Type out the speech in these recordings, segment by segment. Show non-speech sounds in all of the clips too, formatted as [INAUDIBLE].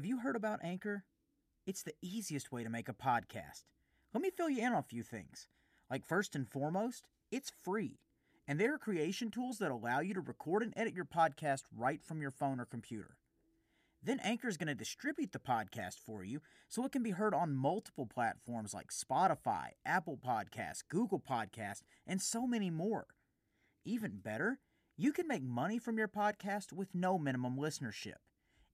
Have you heard about Anchor? It's the easiest way to make a podcast. Let me fill you in on a few things. Like, first and foremost, it's free. And there are creation tools that allow you to record and edit your podcast right from your phone or computer. Then Anchor is going to distribute the podcast for you so it can be heard on multiple platforms like Spotify, Apple Podcasts, Google Podcasts, and so many more. Even better, you can make money from your podcast with no minimum listenership.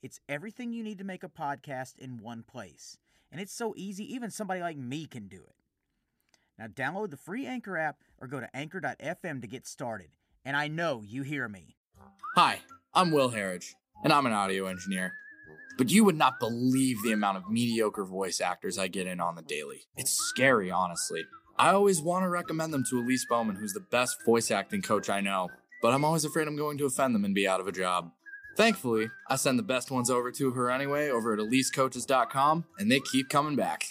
It's everything you need to make a podcast in one place. And it's so easy, even somebody like me can do it. Now, download the free Anchor app or go to anchor.fm to get started. And I know you hear me. Hi, I'm Will Harridge, and I'm an audio engineer. But you would not believe the amount of mediocre voice actors I get in on the daily. It's scary, honestly. I always want to recommend them to Elise Bowman, who's the best voice acting coach I know, but I'm always afraid I'm going to offend them and be out of a job. Thankfully, I send the best ones over to her anyway over at elisecoaches.com, and they keep coming back.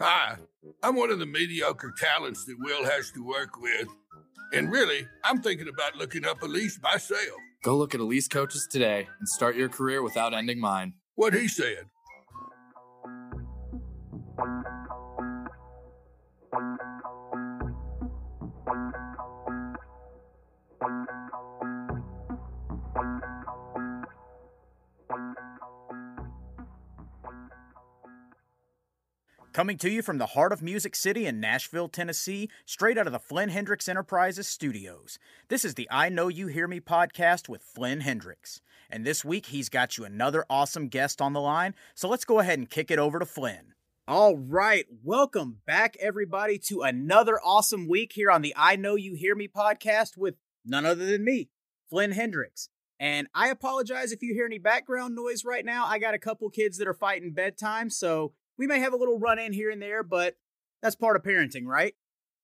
Hi, I'm one of the mediocre talents that Will has to work with. And really, I'm thinking about looking up Elise myself. Go look at Elise Coaches today and start your career without ending mine. What he said. Coming to you from the heart of Music City in Nashville, Tennessee, straight out of the Flynn Hendrix Enterprises studios. This is the I Know You Hear Me podcast with Flynn Hendrix. And this week, he's got you another awesome guest on the line, so let's go ahead and kick it over to Flynn. All right, welcome back, everybody, to another awesome week here on the I Know You Hear Me podcast with none other than me, Flynn Hendrix. And I apologize if you hear any background noise right now. I got a couple kids that are fighting bedtime, so we may have a little run in here and there, but that's part of parenting, right?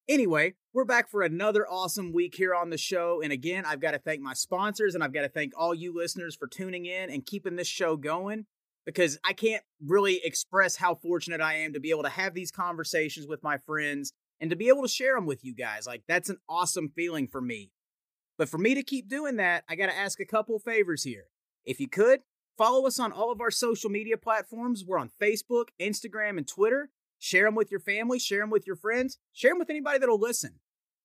Anyway, we're back for another awesome week here on the show. And again, I've got to thank my sponsors and I've got to thank all you listeners for tuning in and keeping this show going because I can't really express how fortunate I am to be able to have these conversations with my friends and to be able to share them with you guys. Like, that's an awesome feeling for me. But for me to keep doing that, I got to ask a couple favors here. If you could, Follow us on all of our social media platforms. We're on Facebook, Instagram, and Twitter. Share them with your family, share them with your friends, share them with anybody that'll listen.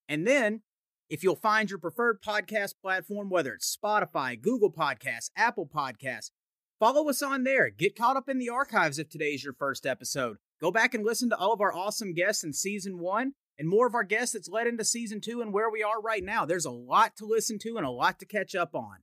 And then, if you'll find your preferred podcast platform, whether it's Spotify, Google Podcasts, Apple Podcasts, follow us on there. Get caught up in the archives if today's your first episode. Go back and listen to all of our awesome guests in season one and more of our guests that's led into season two and where we are right now. There's a lot to listen to and a lot to catch up on.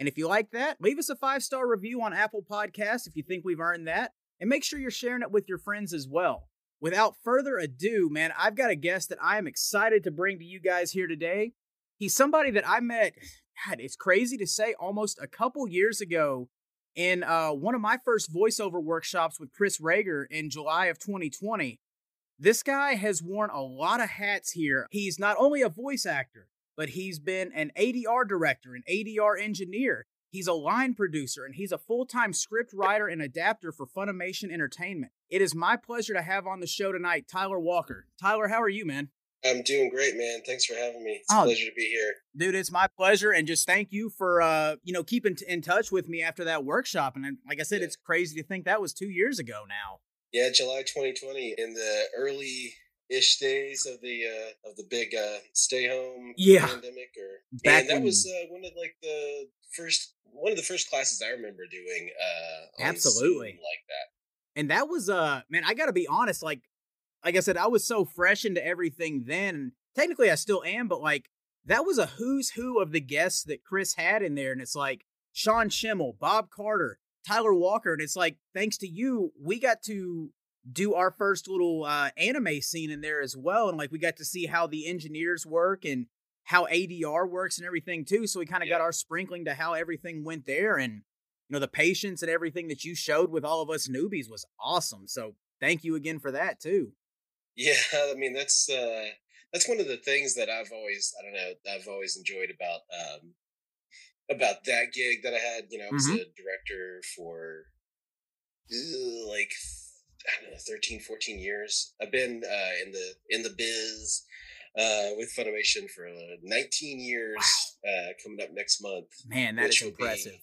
And if you like that, leave us a five star review on Apple Podcasts if you think we've earned that. And make sure you're sharing it with your friends as well. Without further ado, man, I've got a guest that I am excited to bring to you guys here today. He's somebody that I met, [SIGHS] God, it's crazy to say, almost a couple years ago in uh, one of my first voiceover workshops with Chris Rager in July of 2020. This guy has worn a lot of hats here. He's not only a voice actor, but he's been an ADR director, an ADR engineer. He's a line producer, and he's a full time script writer and adapter for Funimation Entertainment. It is my pleasure to have on the show tonight Tyler Walker. Tyler, how are you, man? I'm doing great, man. Thanks for having me. It's oh, a pleasure to be here. Dude, it's my pleasure and just thank you for uh, you know, keeping t- in touch with me after that workshop and like I said, yeah. it's crazy to think that was 2 years ago now. Yeah, July 2020 in the early ish days of the uh of the big uh stay home yeah. pandemic or Back and that when... was uh, one of like the first one of the first classes I remember doing uh absolutely like that. And that was uh man, I got to be honest like like I said I was so fresh into everything then and technically I still am but like that was a who's who of the guests that Chris had in there and it's like Sean Schemmel, Bob Carter, Tyler Walker and it's like thanks to you we got to do our first little uh, anime scene in there as well. And like we got to see how the engineers work and how ADR works and everything too. So we kind of yeah. got our sprinkling to how everything went there. And, you know, the patience and everything that you showed with all of us newbies was awesome. So thank you again for that too. Yeah. [LAUGHS] I mean, that's, uh, that's one of the things that I've always, I don't know, I've always enjoyed about, um, about that gig that I had, you know, I was mm-hmm. a director for like I don't know, 13, 14 years. I've been uh, in the in the biz uh, with Funimation for uh, 19 years. Wow. Uh, coming up next month. Man, that is impressive.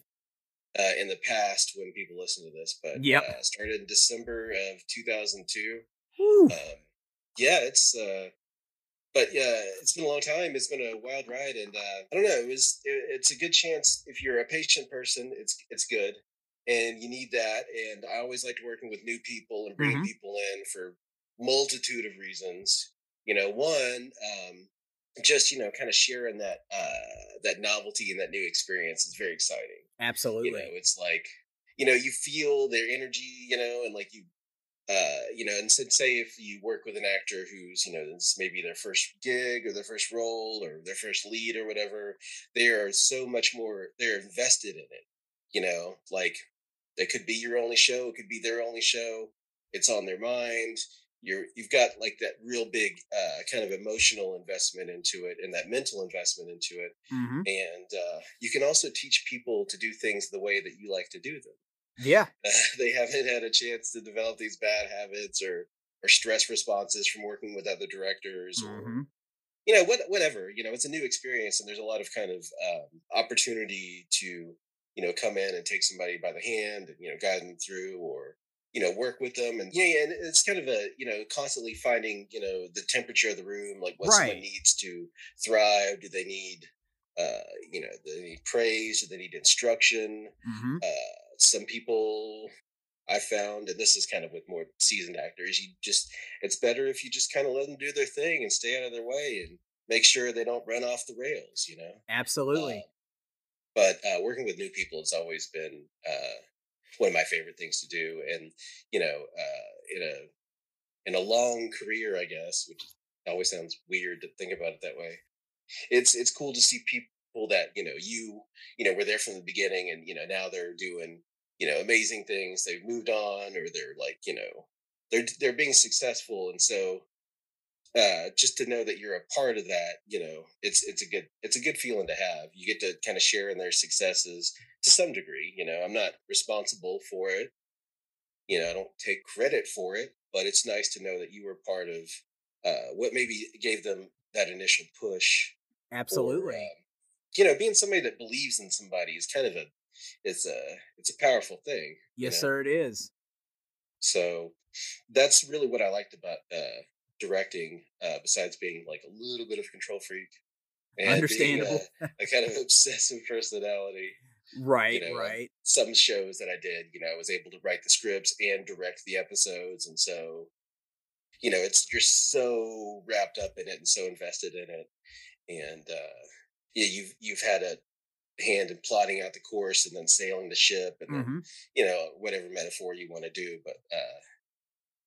uh, in the past when people listen to this, but yeah, uh, started in December of 2002. Um, yeah, it's uh, but yeah, it's been a long time. It's been a wild ride, and uh, I don't know. It was it, it's a good chance if you're a patient person. It's it's good, and you need that. And I always liked working with new people and bringing Mhm. people in for multitude of reasons. You know, one, um, just you know, kind of sharing that uh, that novelty and that new experience is very exciting Absolutely. you know it's like you know you feel their energy you know and like you uh you know and so say if you work with an actor who's you know it's maybe their first gig or their first role or their first lead or whatever they are so much more they're invested in it you know like it could be your only show it could be their only show it's on their mind you're you've got like that real big uh kind of emotional investment into it and that mental investment into it hmm and uh, you can also teach people to do things the way that you like to do them. Yeah. [LAUGHS] they haven't had a chance to develop these bad habits or or stress responses from working with other directors or hmm you know what whatever you know it's a new experience and there's a lot of kind of um, opportunity to you know come in and take somebody by the hand and you know guide them through or you know work with them and yeah, yeah and it's kind of a you know constantly finding you know the temperature of the room like what someone needs to thrive do they need uh you know they need praise do they need instruction? Hmm uh some people i found and this is kind of with more seasoned actors you just it's better if you just kind of let them do their thing and stay out of their way and make sure they don't run off the rails you know? Absolutely. uh, but uh, working with new people has always been uh, one of my favorite things to do. And you know, uh, in a in a long career, I guess, which always sounds weird to think about it that way. It's it's cool to see people that you know you you know were there from the beginning, and you know now they're doing you know amazing things. They've moved on, or they're like you know they're they're being successful, and so uh, just to know that you're a part of that, you know, it's it's a good it's a good feeling to have. You get to kind of share in their successes to some degree. You know, I'm not responsible for it. You know, I don't take credit for it, but it's nice to know that you were part of uh, what maybe gave them that initial push. or, Absolutely. um, you know, being somebody that believes in somebody is kind of a it's a it's a powerful thing. you yes, know? sir. It is. So that's really what I liked about uh, directing, uh, besides being like a little bit of a control freak. being, Understandable. uh, a kind of [LAUGHS] obsessive personality. Right. know, right. Some shows that I did, you know, I was able to write the scripts and direct the episodes. And so, you know, it's you're so wrapped up in it and so invested in it. And uh, yeah, you've you've had a hand in plotting out the course and then sailing the ship and then hmm you know whatever metaphor you want to do but uh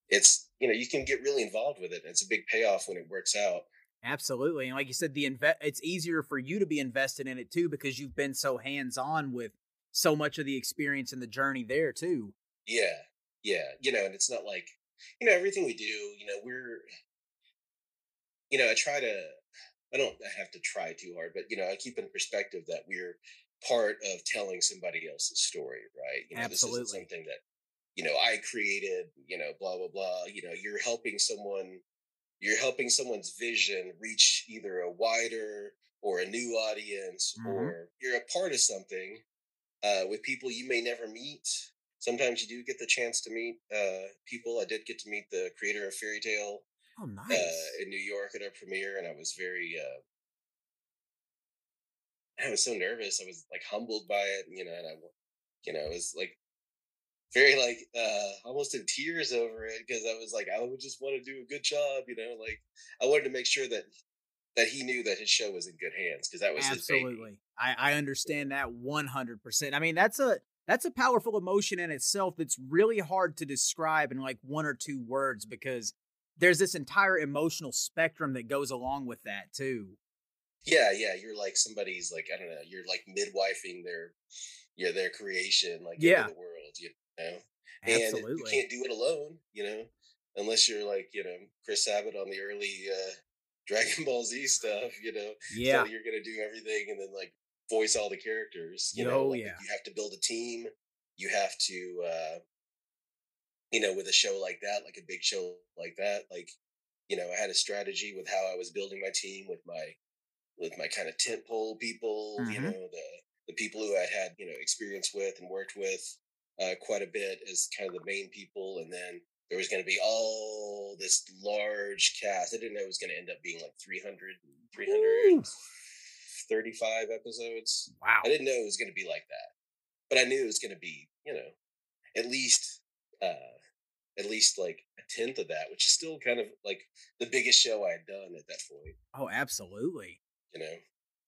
it's you know you can get really involved with it and it's a big payoff when it works out Absolutely. And like you said, the inve- it's easier for you to be invested in it too because you've been so hands on with so much of the experience and the journey there too. yeah yeah you know and it's not like you know everything we do you know we're you know i try to i don't have to try too hard but you know i keep in perspective that we're part of telling somebody else's story right you know this Absolutely. isn't something that you know i created you know blah blah blah you know you're helping someone you're helping someone's vision reach either a wider or a new audience Mhm. or you're a part of something uh, with people you may never meet sometimes you do get the chance to meet uh, people i did get to meet the creator of Fairy Tail Oh, nice. uh, in new york at our premiere and i was very uh, i was so nervous i was like humbled by it you know and i you know it was like very like uh almost in tears over it because I was like, I would just want to do a good job, you know, like I wanted to make sure that that he knew that his show was in good hands because that was his baby. Absolutely. I, I understand that 100%. I mean, that's a that's a powerful emotion in itself that's really hard to describe in like one or two words because there's this entire emotional spectrum that goes along with that too. Yeah, yeah, you're like somebody's like I don't know, you're like midwifing their your their creation like Yeah. the world, know. And Absolutely. you can't do it alone, you know, unless you're like you know Chris Sabat on the early uh, [LAUGHS] Dragon Ball Z stuff, you know. yeah. So you're gonna do everything and then like voice all the characters. You Oh, know, like, yeah. you have to build a team. You have to, uh, you know, with a show like that, like a big show like that, like you know, I had a strategy with how I was building my team with my with my kind of tent pole people. You Mhm. know, the the people who I had you know experience with and worked with uh, quite a bit as kind of the main people, and then there was going to be all this large cast. I didn't know it was going to end up being like 300, 335 episodes. Wow. I didn't know it was going to be like that, but I knew it was going to be, you know, at least, uh, at least like a tenth of that, which is still kind of like the biggest show I had done at that point. Oh, absolutely. You know,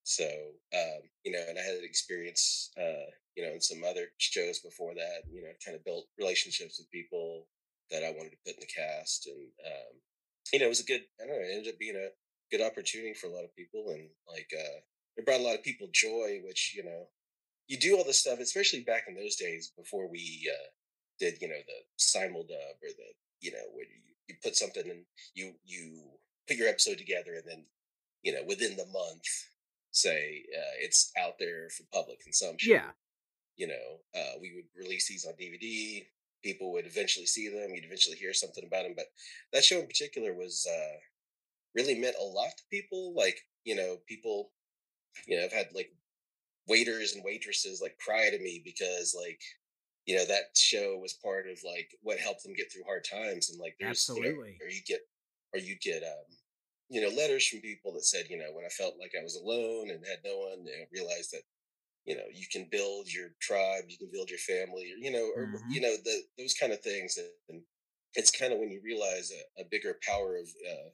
so um, you know, and I had experience, uh, you know, in some other shows before that. You know, kind of built relationships with people that I wanted to put in the cast, and um, you know, it was a good. I don't know. It ended up being a good opportunity for a lot of people, and like uh, it brought a lot of people joy. Which you know, you do all this stuff, especially back in those days before we uh, did, you know, the simuldub or the, you know, where you, you put something and you you put your episode together, and then you know, within the month, say uh, it's out there for public consumption. Yeah. You know, uh, we would release these on DVD people would eventually see them. You'd eventually hear something about them. But that show in particular was uh, really meant a lot to people. Like, you know, people, you know, I've had like waiters and waitresses like cry to me because like, you know, that show was part of like what helped them get through hard times. And like, there's, absolutely, you know, or you get, or you get, um, you know, letters from people that said, you know, when I felt like I was alone and had no one, you know, realized that you know you can build your tribe you can build your family or you know or mm-hmm. you know the those kind of things and it's kind of when you realize a, a bigger power of uh,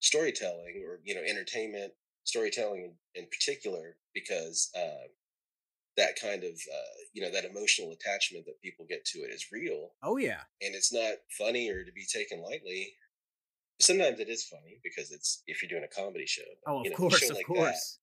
storytelling or you know entertainment storytelling in, in particular because uh, that kind of uh, you know that emotional attachment that people get to it is real oh yeah and it's not funny or to be taken lightly sometimes it is funny because it's if you're doing a comedy show oh of you know, course of like course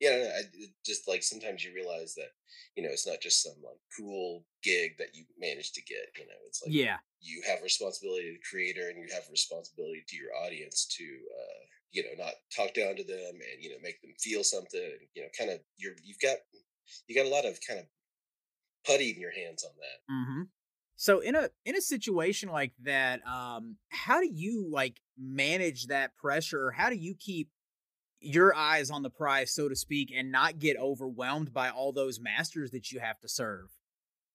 yeah, no, I, just like sometimes you realize that you know it's not just some like cool gig that you managed to get. You know, it's like yeah, you have responsibility to the creator and you have responsibility to your audience to uh, you know not talk down to them and you know make them feel something. And, you know, kind of you're you've got you got a lot of kind of putty in your hands on that. Mm-hmm. So in a in a situation like that, um, how do you like manage that pressure? How do you keep your eyes on the prize, so to speak, and not get overwhelmed by all those masters that you have to serve?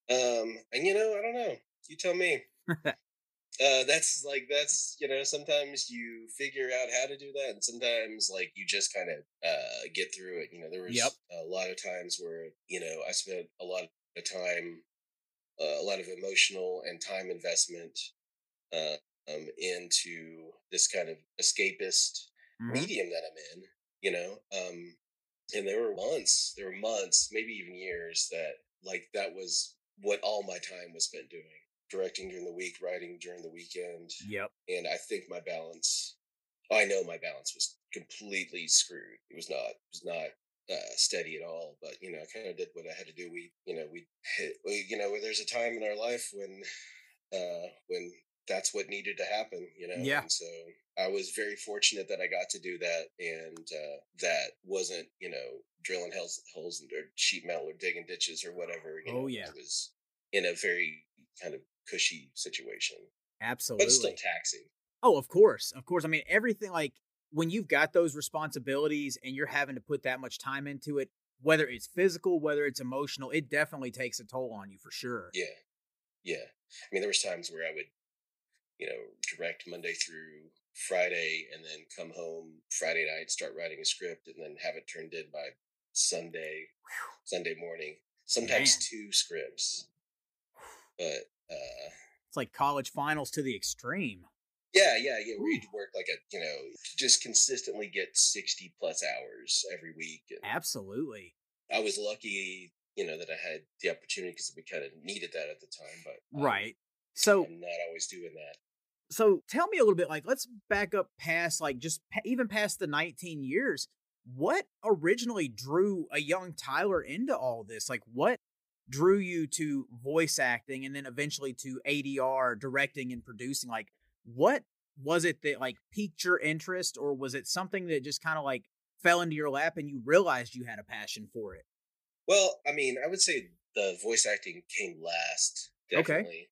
Um, and you know, I don't know. You tell me. [LAUGHS] uh, that's like that's you know sometimes you figure out how to do that, and sometimes like you just kind of uh, get through it. You know, there was yep. a lot of times where you know I spent a lot of time, uh, a lot of emotional and time investment uh, um, into this kind of escapist mm-hmm. medium that I'm in you know um and there were months there were months maybe even years that like that was what all my time was spent doing directing during the week writing during the weekend yep and i think my balance i know my balance was completely screwed it was not it was not uh, steady at all but you know i kind of did what i had to do we you know we hit we, you know there's a time in our life when uh when that's what needed to happen you know yeah and so I was very fortunate that I got to do that, and uh, that wasn't you know drilling holes, holes or sheet metal or digging ditches or whatever. You oh know, yeah, I was in a very kind of cushy situation. Absolutely, but still taxing. Oh, of course, of course. I mean, everything like when you've got those responsibilities and you're having to put that much time into it, whether it's physical, whether it's emotional, it definitely takes a toll on you for sure. Yeah, yeah. I mean, there was times where I would, you know, direct Monday through Friday and then come home Friday night, start writing a script, and then have it turned in by Sunday, Sunday morning. Sometimes Man. two scripts, but uh, it's like college finals to the extreme. Yeah, yeah, yeah. Where you work like a, you know, just consistently get sixty plus hours every week. And Absolutely. I was lucky, you know, that I had the opportunity because we kind of needed that at the time. But um, right, so I'm not always doing that so tell me a little bit like let's back up past like just even past the 19 years what originally drew a young tyler into all this like what drew you to voice acting and then eventually to adr directing and producing like what was it that like piqued your interest or was it something that just kind of like fell into your lap and you realized you had a passion for it well i mean i would say the voice acting came last definitely okay.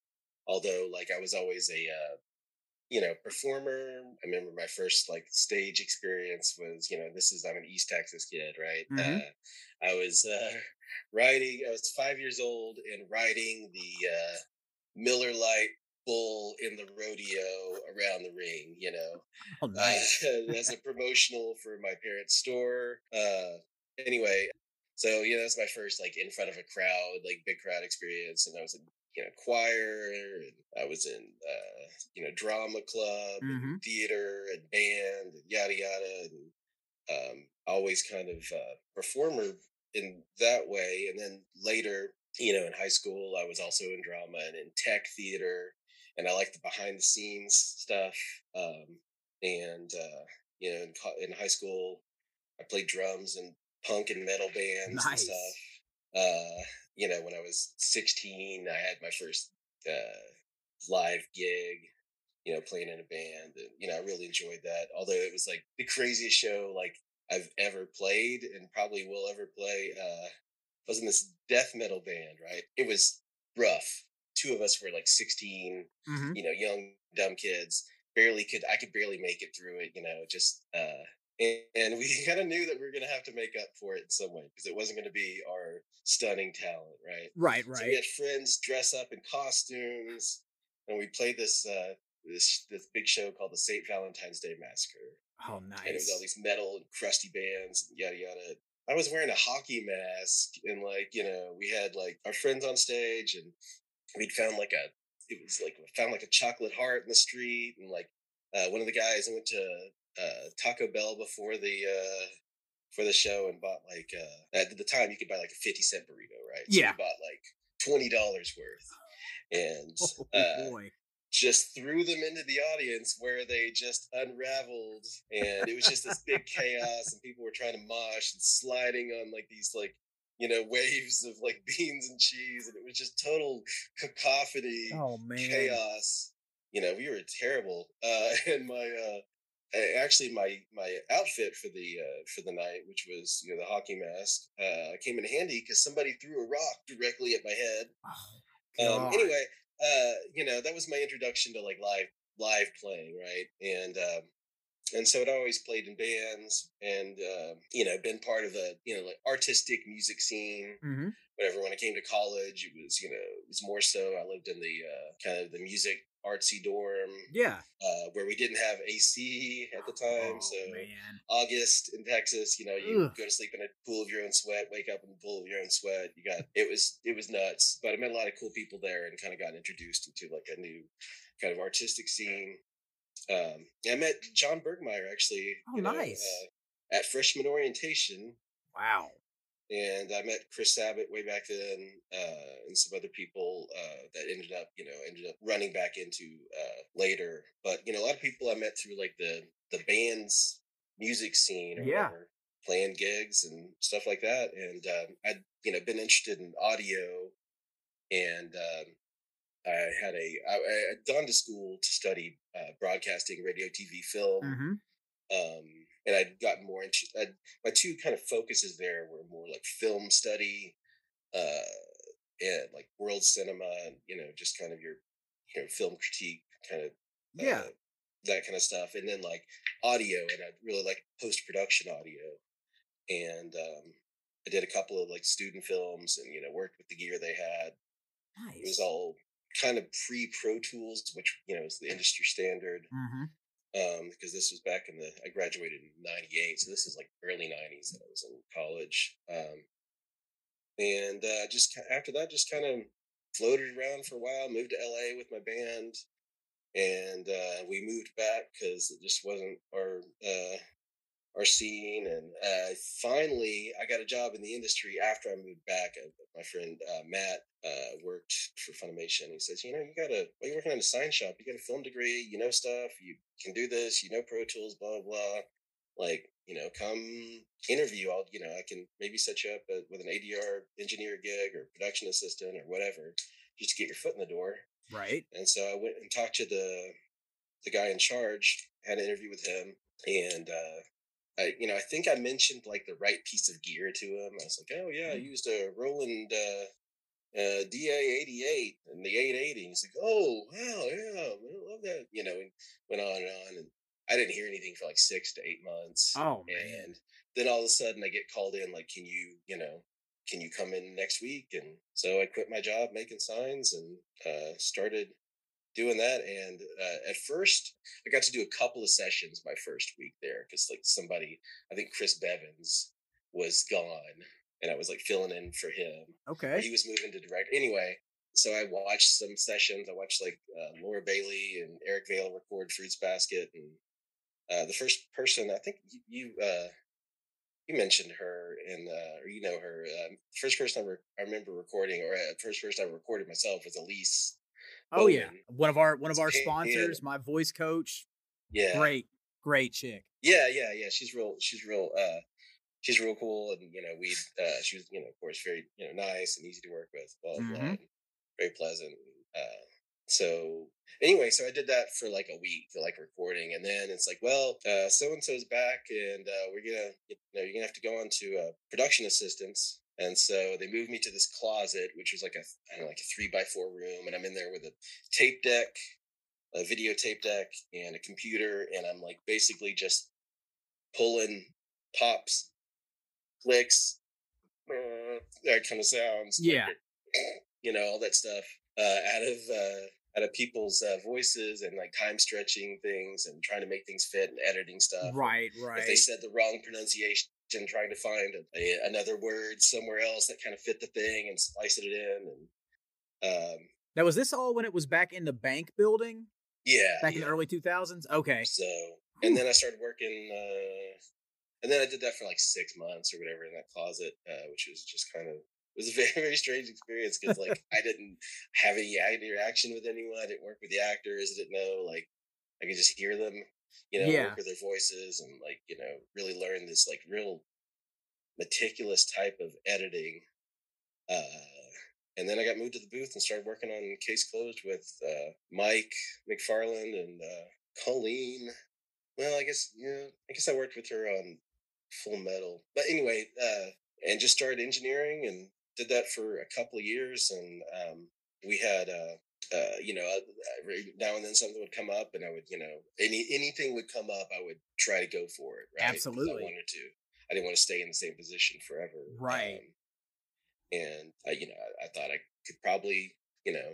although like i was always a uh, you know, performer. I remember my first like stage experience was, you know, this is I'm an East Texas kid, right? Mm-hmm. Uh, I was uh, [LAUGHS] riding. I was five years old and riding the uh, Miller Lite bull in the rodeo around the ring. You know, oh, [LAUGHS] nice. uh, as a promotional for my parents' store. Uh, anyway, so yeah, that's my first like in front of a crowd, like big crowd experience, and I was in you know choir and I was in uh, you know drama club, Mhm. and theater, and band, and yada yada, and um, always kind of uh, performer in that way. And then later, you know, in high school, I was also in drama and in tech theater, and I like the behind the scenes stuff. Um, and uh, you know, in, in high school, I played drums and punk and metal [LAUGHS] bands and stuff. Uh, you know, when I was 16, I had my first uh, live gig. You know, playing in a band, and you know, I really enjoyed that. Although it was like the craziest show like I've ever played, and probably will ever play. Uh, I was in this death metal band, right? It was rough. Two of us were like 16, Mhm. you know, young dumb kids. Barely could I could barely make it through it, you know, just uh and, [LAUGHS] and we [LAUGHS] kind of knew that we were going to have to make up for it in some way because it wasn't going to be our stunning talent, right? Right, So we had friends dress up in costumes, and we played this uh, this this big show called the Saint Valentine's Day Massacre, Oh, nice! and it was all these metal and crusty bands, and yada yada. I was wearing a hockey mask, and like you know, we had like our friends on stage, and we'd found like a it was like we found like a chocolate heart in the street, and like uh, one of the guys went to uh, Taco Bell before the uh, for the show and bought like uh, at the time you could buy like a fifty cent burrito, right? So Yeah. we bought like twenty dollars worth, and [LAUGHS] Oh, uh, boy. just threw them into the audience where they just unraveled and it was just this big chaos and people were trying to mosh and sliding on like these like you know waves of like [LAUGHS] beans and cheese and it was just total cacophony Oh, man. chaos you know we were terrible uh [LAUGHS] and my uh actually my my outfit for the uh for the night which was you know the hockey mask uh came in handy because somebody threw a rock directly at my head Oh, um, anyway, uh, you know, that was my introduction to like live live playing, right? And um, and so I'd always played in bands, and uh, you know, been part of the you know like artistic music scene. hmm Whatever. When I came to college, it was you know it was more so. I lived in the uh, kind of the music artsy dorm Yeah. uh, where we didn't have AC at the time, Oh, so. man. August in Texas, you know, you Ugh. go to sleep in a pool of your own sweat, wake up in a pool of your own sweat. You got it was it was nuts, but I met a lot of cool people there and kind of got introduced into like a new kind of artistic scene. Um, I met John Bergmeyer actually. Oh, you know, nice. uh, at freshman orientation, Wow. and I met Chris Sabat way back then, uh, and some other people uh, that ended up, you know, ended up running back into uh, later. But you know, a lot of people I met through like the the band's music scene or Yeah. whatever, playing gigs and stuff like that. And um, I'd you know been interested in audio, and um, I had a I, I had gone to school to study uh, broadcasting, radio, TV, film hmm um, and I'd gotten more into I'd, my two kind of focuses there were more like film study, uh, and like world cinema, and you know, just kind of your you know film critique kind of Yeah. uh, that kind of stuff, and then like audio, and I really like post production audio, and um, I did a couple of like student films, and you know, worked with the gear they had. It was all kind of pre Pro Tools, which you know is the industry standard hmm um, because this was back in the I graduated in '98, so this is like early '90s that I was in college. Um, and uh, just after that, just kind of floated around for a while. Moved to LA with my band, and uh, we moved back because it just wasn't our uh, our scene. And uh, finally, I got a job in the industry after I moved back. Uh, my friend uh, Matt uh, worked for Funimation. He says, you know, you got a, well, you're working on a sign shop. You got a film degree. You know stuff. You can do this. You know Pro Tools. Blah blah. Like, you know, come interview. I'll, you know, I can maybe set you up uh, with an ADR engineer gig or production assistant or whatever, just to get your foot in the door. Right. And so I went and talked to the the guy in charge, had an interview with him, and uh, I, you know, I think I mentioned like the right piece of gear to him. I was like, "Oh yeah, I used a Roland uh, uh, DA88 and the 880." He's like, "Oh wow, yeah, I love that." You know, and went on and on, and I didn't hear anything for like six to eight months. Oh man. And then all of a sudden, I get called in, like, "Can you, you know, can you come in next week? And so I quit my job making signs and uh, started doing that. And uh, at first, I got to do a couple of sessions my first week there because like somebody, I think Chris Bevins was gone, and I was like filling in for him. Okay. He was moving to direct anyway. So I watched some sessions. I watched like uh, Laura Bailey and Eric Vale record Fruits Basket, and uh, the first person I think you, you uh, you mentioned her and uh, or you know her. Um, first person I, re- I remember recording, or uh, first person I recorded myself was Elise. Oh yeah, one of our one of our sponsors, my voice coach. Yeah, Great, great chick. Yeah, yeah, yeah. She's real. She's real. uh She's real cool, and you know, we. uh She was, you know, of course, very, you know, nice and easy to work with. Blah blah. Mhm. and very pleasant. Uh, so anyway, so I did that for like a week, like recording, and then it's like, well, uh, so and so's back, and uh, we're gonna, you know, you're gonna have to go on to uh, production assistants. And so they moved me to this closet, which was like a, I don't know, like a three by four room, and I'm in there with a tape deck, a videotape deck, and a computer, and I'm like basically just pulling pops, clicks, uh, that kind of sounds. like Yeah. you know all that stuff uh, out of uh, out of people's uh, voices and like time stretching things and trying to make things fit and editing stuff. Right, right. If they said the wrong pronunciation, trying to find a, a, another word somewhere else that kind of fit the thing and splicing it in and um, Now was this all when it was back in the bank building yeah, back in the early 2000s? Okay. So, and then I started working, uh, and then I did that for like six months or whatever in that closet, uh, which was just kind of it was a [LAUGHS] very very strange experience because like [LAUGHS] I didn't have any interaction with anyone. I didn't work with the actors. I didn't know like I could just hear them, you know, Yeah. work with their voices and like you know really learn this like real meticulous type of editing. Uh, and then I got moved to the booth and started working on Case Closed with uh, Mike McFarland and uh, Colleen. Well, I guess yeah, I guess I worked with her on Full Metal, but anyway, uh, and just started engineering and did that for a couple of years. And um, we had, uh, uh, you know, uh, every now and then something would come up, and I would, you know, any anything would come up, I would try to go for it. Right? Absolutely. I wanted to. I didn't want to stay in the same position forever. Right. Um, and I, you know, I, I thought I could probably, you know,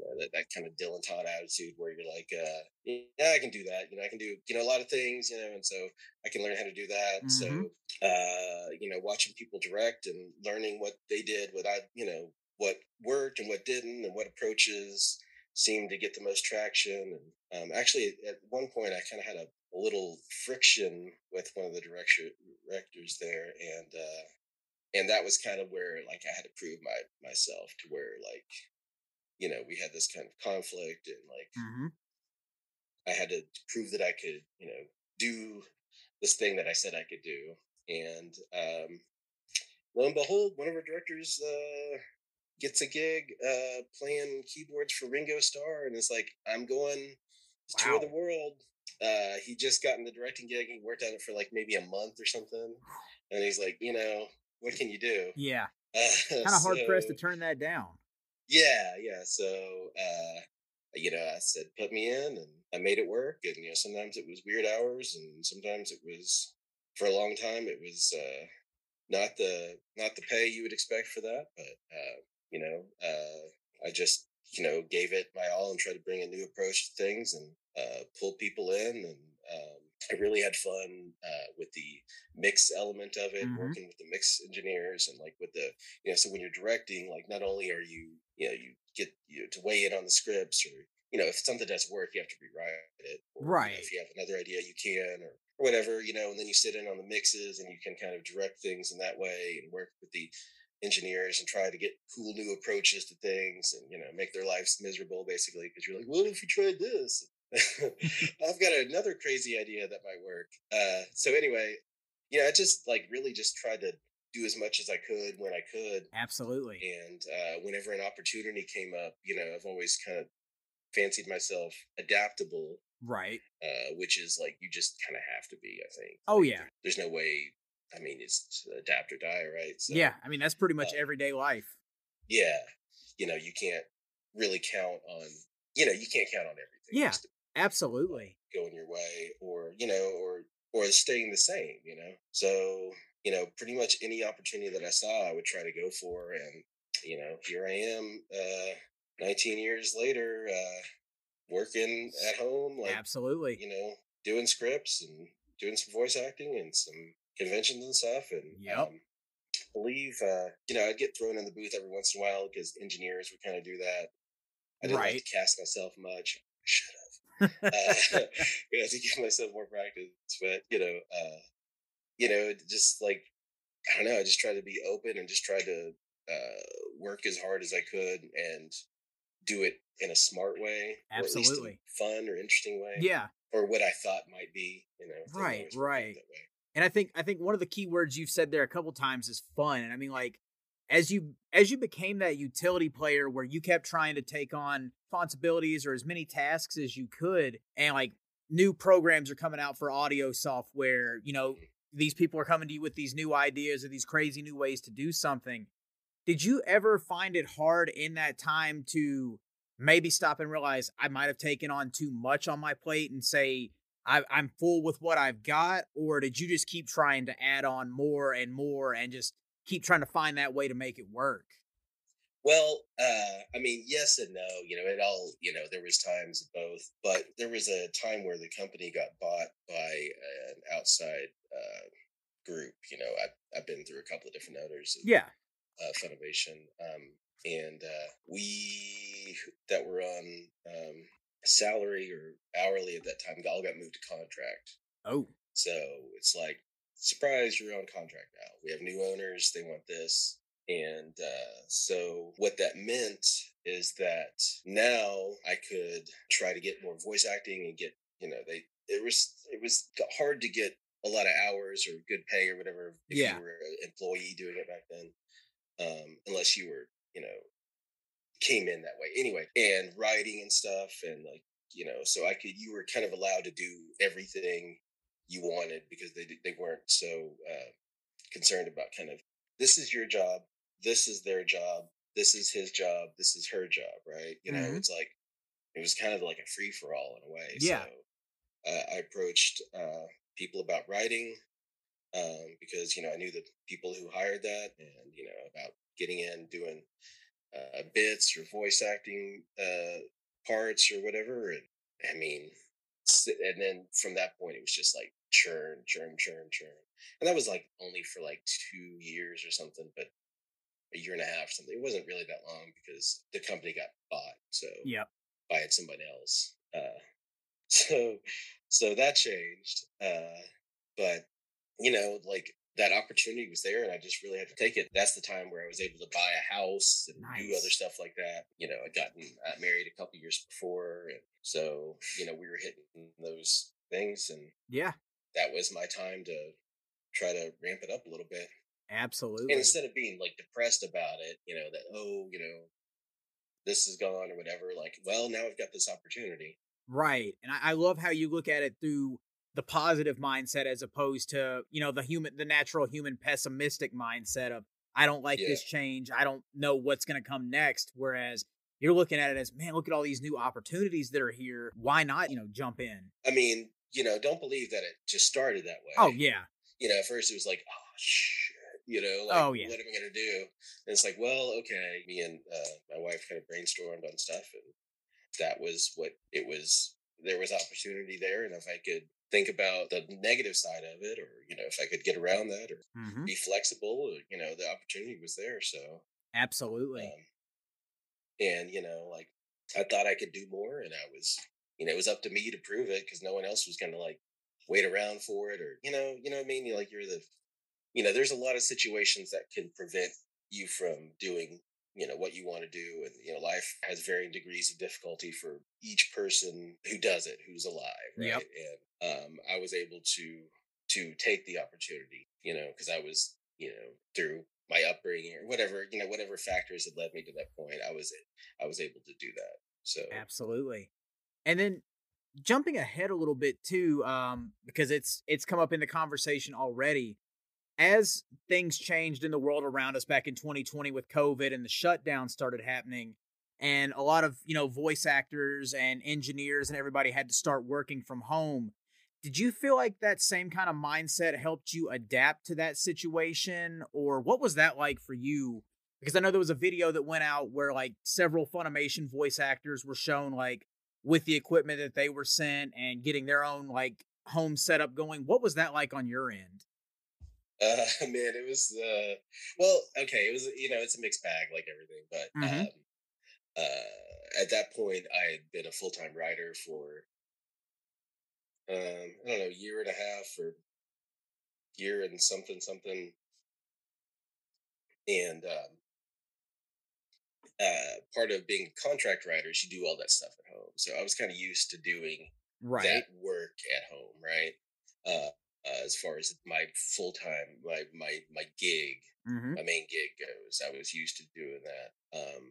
uh, that, that kind of Dylan Todd attitude where you're like, uh, yeah, I can do that. You know, I can do, you know, a lot of things, you know, and so I can learn how to do that. So, Mhm. uh, you know, watching people direct and learning what they did, what I, you know, what worked and what didn't and what approaches seemed to get the most traction. And um, actually, at one point, I kind of had a, a little friction with one of the director, directors there. And, uh, and that was kind of where like I had to prove my myself to where like you know we had this kind of conflict and like hmm I had to prove that I could you know do this thing that I said I could do and um lo and behold one of our directors uh gets a gig uh playing keyboards for Ringo Starr and it's like I'm going to tour the world uh he just gotten the directing gig he worked on it for like maybe a month or something and he's like you know what can you do Yeah. [LAUGHS] uh, Kind of hard pressed to turn that down. yeah, yeah. So, uh, you know, I said, put me in and I made it work. And, you know, sometimes it was weird hours and sometimes it was, for a long time, it was, uh, not the, not the pay you would expect for that. But, uh, you know, uh, I just, you know, gave it my all and tried to bring a new approach to things and, uh, pull people in. And, um, I really had fun, uh, with the mix element of it, Mhm. working with the mix engineers and like with the, you know, so when you're directing, like not only are you, you know, you get you know, to weigh in on the scripts or, you know, if something doesn't work, you have to rewrite it. Or, you know, Right. if you have another idea, you can, or, or whatever, you know, and then you sit in on the mixes and you can kind of direct things in that way and work with the engineers and try to get cool new approaches to things and, you know, make their lives miserable basically because you're like, what if you tried this? [LAUGHS] [LAUGHS] I've got another crazy idea that might work. Uh, so anyway, yeah, I just like really just tried to do as much as I could when I could. Absolutely. And uh, whenever an opportunity came up, you know, I've always kind of fancied myself adaptable, Right. uh, which is like you just kind of have to be, I think. Oh, Like, yeah. There's no way. I mean, it's adapt or die, right? So, yeah. I mean, that's pretty much uh, everyday life. Yeah. You know, you can't really count on, you know, you can't count on everything. Yeah. Absolutely. going your way or, you know, or, or staying the same, you know? So you know, pretty much any opportunity that I saw, I would try to go for. And, you know, here I am, uh, 19 years later, uh, working at home. Like, Absolutely. You know, doing scripts and doing some voice acting and some conventions and stuff. And, yep. um, believe, uh, you know, I'd get thrown in the booth every once in a while because engineers would kind of do that. I didn't right. like to cast myself much. [LAUGHS] I Should have. [LAUGHS] uh, [LAUGHS] I had to give myself more practice, but you know, uh, you know, just like I don't know, I just tried to be open and just tried to uh, work as hard as I could and do it in a smart way, absolutely or fun or interesting way, yeah, or what I thought might be, you know, right, right. And I think I think one of the key words you've said there a couple times is fun, and I mean like as you as you became that utility player where you kept trying to take on responsibilities or as many tasks as you could and like new programs are coming out for audio software you know these people are coming to you with these new ideas or these crazy new ways to do something did you ever find it hard in that time to maybe stop and realize i might have taken on too much on my plate and say I, i'm full with what i've got or did you just keep trying to add on more and more and just keep trying to find that way to make it work? Well, uh, I mean, yes and no. You know, it all. You know, there was times of both, but there was a time where the company got bought by an outside uh, group. You know, I've, I've been through a couple of different owners. Of, yeah. Uh, Funimation, um, and uh, we that were on um, salary or hourly at that time all got moved to contract. Oh, so it's like surprise, you're on contract now. We have new owners. They want this. And uh, so, what that meant is that now I could try to get more voice acting and get, you know, they, it was, it was hard to get a lot of hours or good pay or whatever if yeah. you were an employee doing it back then, um, unless you were, you know, came in that way anyway. And writing and stuff, and like, you know, so I could, you were kind of allowed to do everything you wanted because they they weren't so uh, concerned about kind of this is your job, this is their job, this is his job, this is her job, right? You know, mm-hmm. it's like it was kind of like a free for all in a way. Yeah. So uh, I approached uh, people about writing um, because you know I knew the people who hired that, and you know about getting in doing uh, bits or voice acting uh, parts or whatever. And I mean, and then from that point, it was just like churn, churn, churn, churn. And that was like only for like two years or something, but a year and a half or something. It wasn't really that long because the company got bought. So yeah, by it somebody else. Uh, [LAUGHS] so so that changed. Uh, but you know, like that opportunity was there and I just really had to take it. That's the time where I was able to buy a house and nice. do other stuff like that. You know, I'd gotten uh, married a couple years before. And so, you know, we were hitting those things and yeah, that was my time to try to ramp it up a little bit. Absolutely. And instead of being like depressed about it, you know, that, oh, you know, this is gone or whatever, like, well, now I've got this opportunity. Right. And I, I love how you look at it through the positive mindset as opposed to, you know, the human, the natural human pessimistic mindset of, I don't like yeah. this change. I don't know what's going to come next. Whereas you're looking at it as, man, look at all these new opportunities that are here. Why not, you know, jump in? I mean, you know, don't believe that it just started that way. Oh yeah. You know, at first it was like, oh shit, you know, like, oh yeah, what am I gonna do? And it's like, well, okay. Me and uh, my wife kind of brainstormed on stuff, and that was what it was. There was opportunity there, and if I could think about the negative side of it, or you know, if I could get around that, or mm-hmm. be flexible, you know, the opportunity was there. So absolutely. Um, and you know, like I thought I could do more, and I was you know, it was up to me to prove it because no one else was going to like wait around for it or, you know, you know what I mean? You're like, you're the, you know, there's a lot of situations that can prevent you from doing, you know, what you want to do. And, you know, life has varying degrees of difficulty for each person who does it, who's alive. Right. Yep. And um, I was able to, to take the opportunity, you know, because I was, you know, through my upbringing or whatever, you know, whatever factors had led me to that point, I was, I was able to do that. So absolutely. And then jumping ahead a little bit too, um, because it's it's come up in the conversation already. As things changed in the world around us back in 2020 with COVID and the shutdown started happening, and a lot of you know voice actors and engineers and everybody had to start working from home. Did you feel like that same kind of mindset helped you adapt to that situation? Or what was that like for you? Because i know there was a video that went out where like several funimation voice actors were shown like with the equipment that they were sent and getting their own like home setup going. What was that like on your end? Uh [LAUGHS] man it was uh well okay it was you know it's a mixed bag like everything but Mhm. um uh at that point i had been a full-time writer for um i don't know year and a half or year and something something and um uh part of being a contract writer is you do all that stuff at home so i was kind of used to doing right that work at home, right? Uh, uh, as far as my full time, my my my gig, mm-hmm. my main gig goes, I was used to doing that. Um,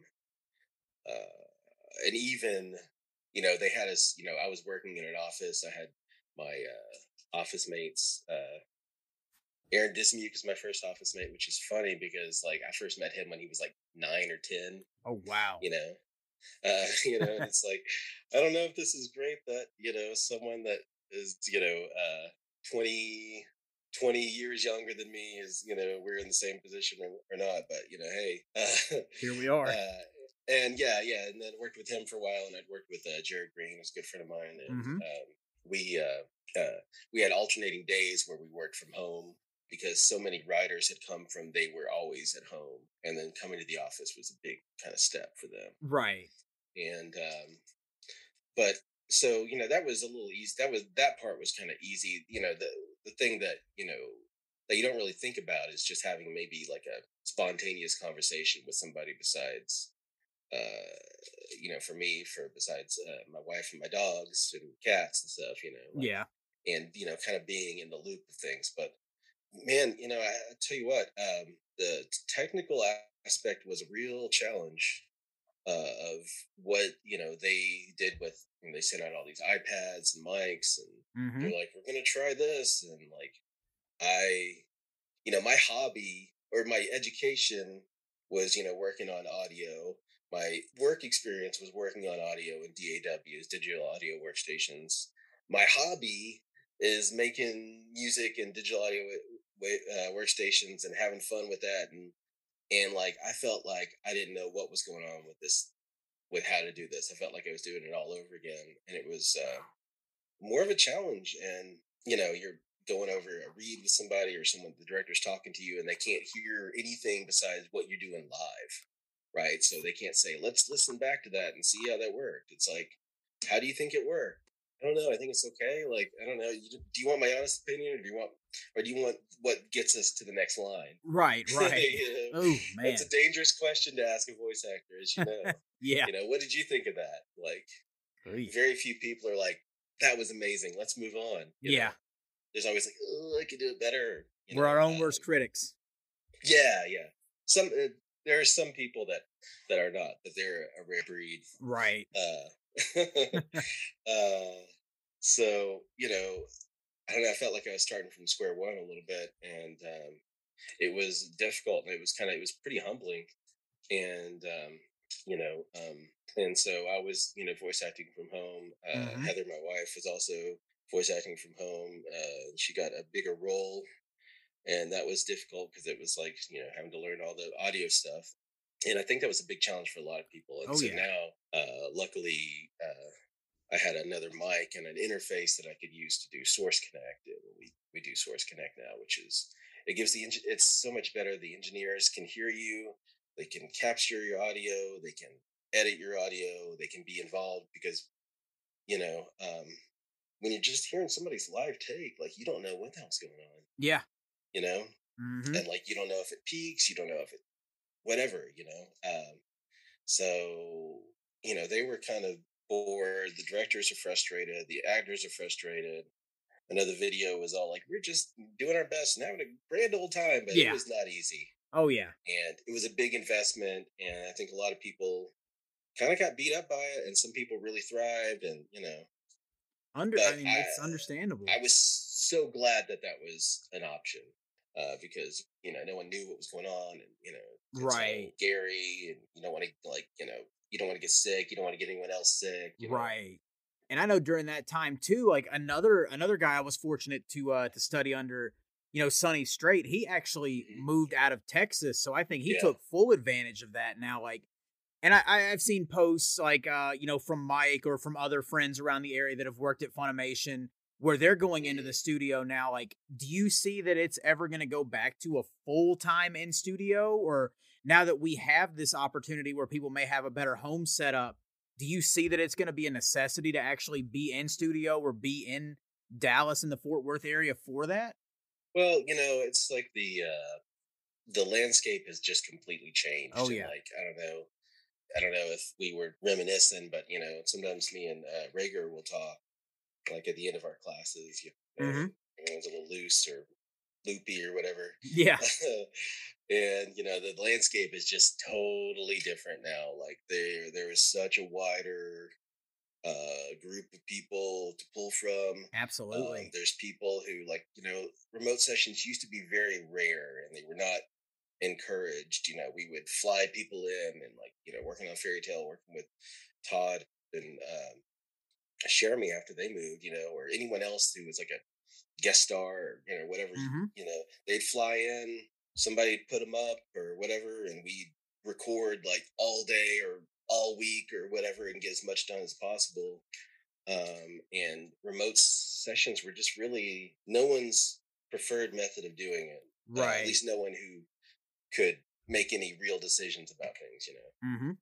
uh, and even, you know, they had us. You know, I was working in an office. I had my uh, office mates. Uh, Aaron Dismuke is my first office mate, which is funny because like I first met him when he was like nine or ten. Oh wow you know uh [LAUGHS] you know it's like i don't know if this is great that you know someone that is you know uh 20 20 years younger than me is you know we're in the same position or, or not but you know hey uh, here we [LAUGHS] are uh, and yeah yeah and then worked with him for a while and i'd worked with uh, jared green who's a good friend of mine and Mhm. um, we uh, uh we had alternating days where we worked from home because so many writers had come from they were always at home and then coming to the office was a big kind of step for them. Right. And um but so you know that was a little easy that was that part was kind of easy you know the the thing that you know that you don't really think about is just having maybe like a spontaneous conversation with somebody besides uh you know for me for besides uh, my wife and my dogs and cats and stuff you know like, yeah and you know kind of being in the loop of things but man you know i, I tell you what um the technical aspect was a real challenge uh, of what you know they did with when they sent out all these ipads and mics and mm-hmm. they're like we're gonna try this and like i you know my hobby or my education was you know working on audio my work experience was working on audio and daws digital audio workstations. My hobby is making music and digital audio uh, workstations and having fun with that and and like i felt like i didn't know what was going on with this with how to do this. I felt like i was doing it all over again and it was uh, more of a challenge and you know you're going over a read with somebody or someone the director's talking to you and they can't hear anything besides what you're doing live right so they can't say let's listen back to that and see how that worked it's like how do you think it worked i don't know i think it's okay like i don't know do you want my honest opinion or do you want or do you want what gets us to the next line right [LAUGHS] right You know? oh man It's a dangerous question to ask a voice actor, as you know. [LAUGHS] yeah You know, what did you think of that? Like, very few people are like, "That was amazing. Let's move on." you know? yeah There's always like, "Oh, I could do it better." you we're know, our own uh, worst critics Yeah, yeah. Some uh, there are some people that that are not, that they're a rare breed. right Uh, [LAUGHS] [LAUGHS] uh, so you know, I don't know. I felt like I was starting from square one a little bit, and um, it was difficult, and it was kind of it was pretty humbling, and um, you know, um, and so I was you know voice acting from home. Uh, Mhm. Heather, my wife, was also voice acting from home. Uh, she got a bigger role, and that was difficult because it was like you know having to learn all the audio stuff. And I think that was a big challenge for a lot of people. And Oh, so yeah. now, uh, luckily, uh, I had another mic and an interface that I could use to do Source Connect. And we we do Source Connect now, which is it gives the it's so much better. The engineers can hear you, they can capture your audio, they can edit your audio, they can be involved because you know um, when you're just hearing somebody's live take, like you don't know what the hell's going on, yeah you know, hmm and like you don't know if it peaks, you don't know if it whatever, you know. Um, so you know they were kind of bored. The directors are frustrated. The actors are frustrated. Another video was all like, "We're just doing our best and having a grand old time," but Yeah. it was not easy, oh yeah and it was a big investment. And I think a lot of people kind of got beat up by it, and some people really thrived. And you know, under i But mean it's I- understandable I was so glad that that was an option uh, because you know no one knew what was going on, and you know Right. scary, and you don't want to like you know you don't want to get sick, you don't want to get anyone else sick, you know? right And I know during that time too, like another another guy I was fortunate to uh to study under, you know, Sonny Strait, he actually Mhm. moved out of Texas. So I think he Yeah. took full advantage of that now. Like and I- I've seen posts like uh, you know, from Mike or from other friends around the area that have worked at Funimation where they're going into the studio now. Like, do you see that it's ever gonna go back to a full time in studio or now that we have this opportunity where people may have a better home setup, do you see that it's going to be a necessity to actually be in studio or be in Dallas in the Fort Worth area for that? Well, you know, it's like the uh the landscape has just completely changed. Oh, and, yeah. Like I don't know, I don't know if we were reminiscing, but you know, sometimes me and uh, Rager will talk like at the end of our classes. You know, Mhm. everyone's a little loose or loopy or whatever. Yeah. [LAUGHS] and you know the landscape is just totally different now like there there is such a wider uh group of people to pull from Absolutely. um, there's people who like you know remote sessions used to be very rare and they were not encouraged you know we would fly people in and like you know working on Fairy Tail working with todd and um Jeremy after they moved you know or anyone else who was like a guest star or you know whatever Mhm. you know they'd fly in somebody'd put them up or whatever and we'd record like all day or all week or whatever and get as much done as possible um, and remote sessions were just really no one's preferred method of doing it Uh, Right. at least no one who could make any real decisions about things you know Mm-hmm.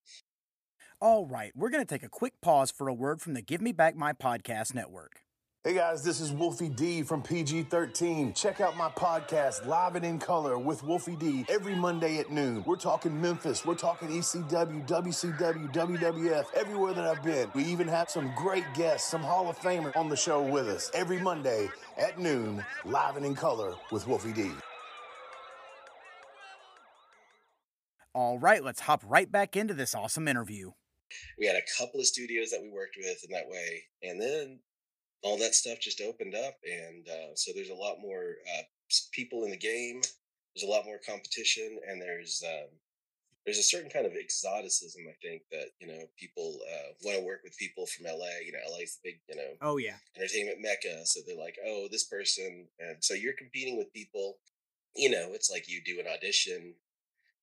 All right, we're going to take a quick pause for a word from the Give Me Back My Podcast Network. Hey guys, this is Wolfie D from PG 13. Check out my podcast, Live and in Color with Wolfie D, every Monday at noon. We're talking Memphis, we're talking ECW, WCW, WWF, everywhere that I've been. We even have some great guests, some Hall of Famers on the show with us every Monday at noon, Live and in Color with Wolfie D. All right, let's hop right back into this awesome interview. We had a couple of studios that we worked with in that way and then all that stuff just opened up and uh, so there's a lot more uh, people in the game there's a lot more competition and there's um, there's a certain kind of exoticism i think that you know people uh, want to work with people from la you know la's the big you know Oh, yeah. entertainment mecca so they're like oh this person and so you're competing with people you know it's like you do an audition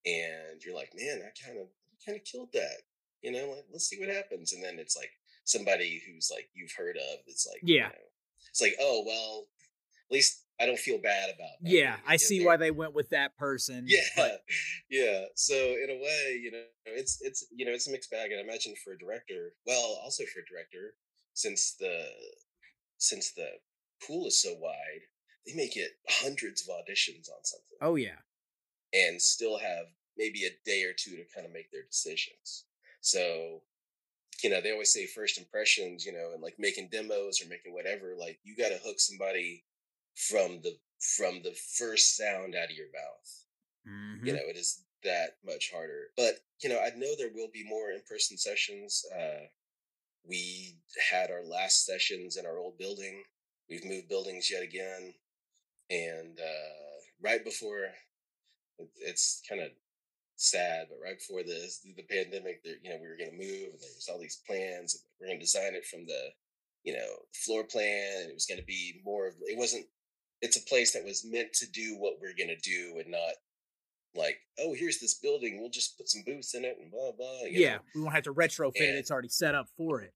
and you're like man i kind of kind of killed that you know like let's see what happens and then it's like somebody who's like you've heard of it's like you Yeah. know, it's like oh well at least i don't feel bad about that Yeah, I see why they went with that person. yeah but- [LAUGHS] yeah so in a way you know it's it's you know it's a mixed bag and i imagine for a director well also for a director since the since the pool is so wide they may get hundreds of auditions on something oh, yeah. and still have maybe a day or two to kind of make their decisions so you know they always say first impressions you know and like making demos or making whatever like you got to hook somebody from the from the first sound out of your mouth. Mhm. you know it is that much harder. But you know i know there will be more in-person sessions uh we had our last sessions in our old building. We've moved buildings yet again. And uh right before it's kind of sad but right before the the pandemic there you know we were going to move and there was all these plans and we're going to design it from the you know floor plan and it was going to be more of it wasn't it's a place that was meant to do what we're going to do and not like, oh, here's this building. We'll just put some booths in it and blah blah. Yeah, know? we won't have to retrofit it. It's already set up for it.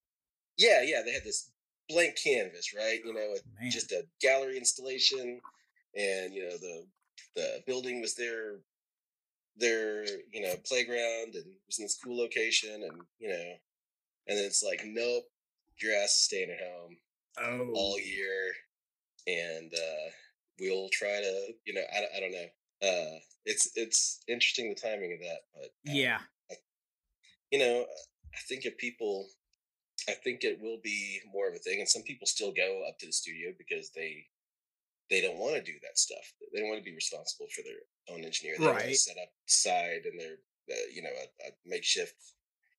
yeah, yeah. They had this blank canvas, right? You know, oh, with Man. just a gallery installation, and you know the the building was their their you know playground and it was in this cool location, and you know, and then it's like, nope, your ass is staying at home oh. all year, and uh, we'll try to, you know, I, don't- I don't know. Uh, it's it's interesting the timing of that, but uh, yeah. you know, I think if people, I think it will be more of a thing, and some people still go up to the studio because they they don't want to do that stuff. They don't want to be responsible for their own engineer. They Right. set up side and their, uh, you know, a, a makeshift.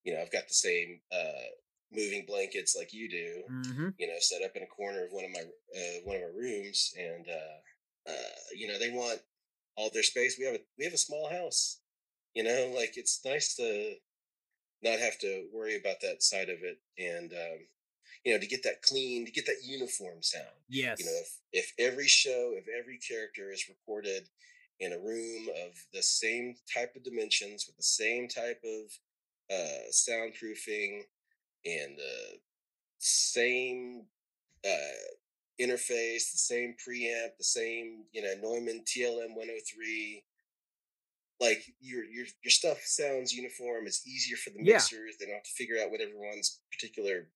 You know, I've got the same uh, moving blankets like you do. Mm-hmm. You know, set up in a corner of one of my uh, one of our rooms, and uh, uh, you know, they want all their space. We have a we have a small house. You know, like it's nice to not have to worry about that side of it. And um, you know, to get that clean, to get that uniform sound. Yes. You know, if, if every show, if every character is recorded in a room of the same type of dimensions with the same type of uh, soundproofing and the same uh, interface, the same preamp, the same, you know, Neumann TLM 103. Like your your your stuff sounds uniform. It's easier for the Yeah. mixers. They don't have to figure out what everyone's particular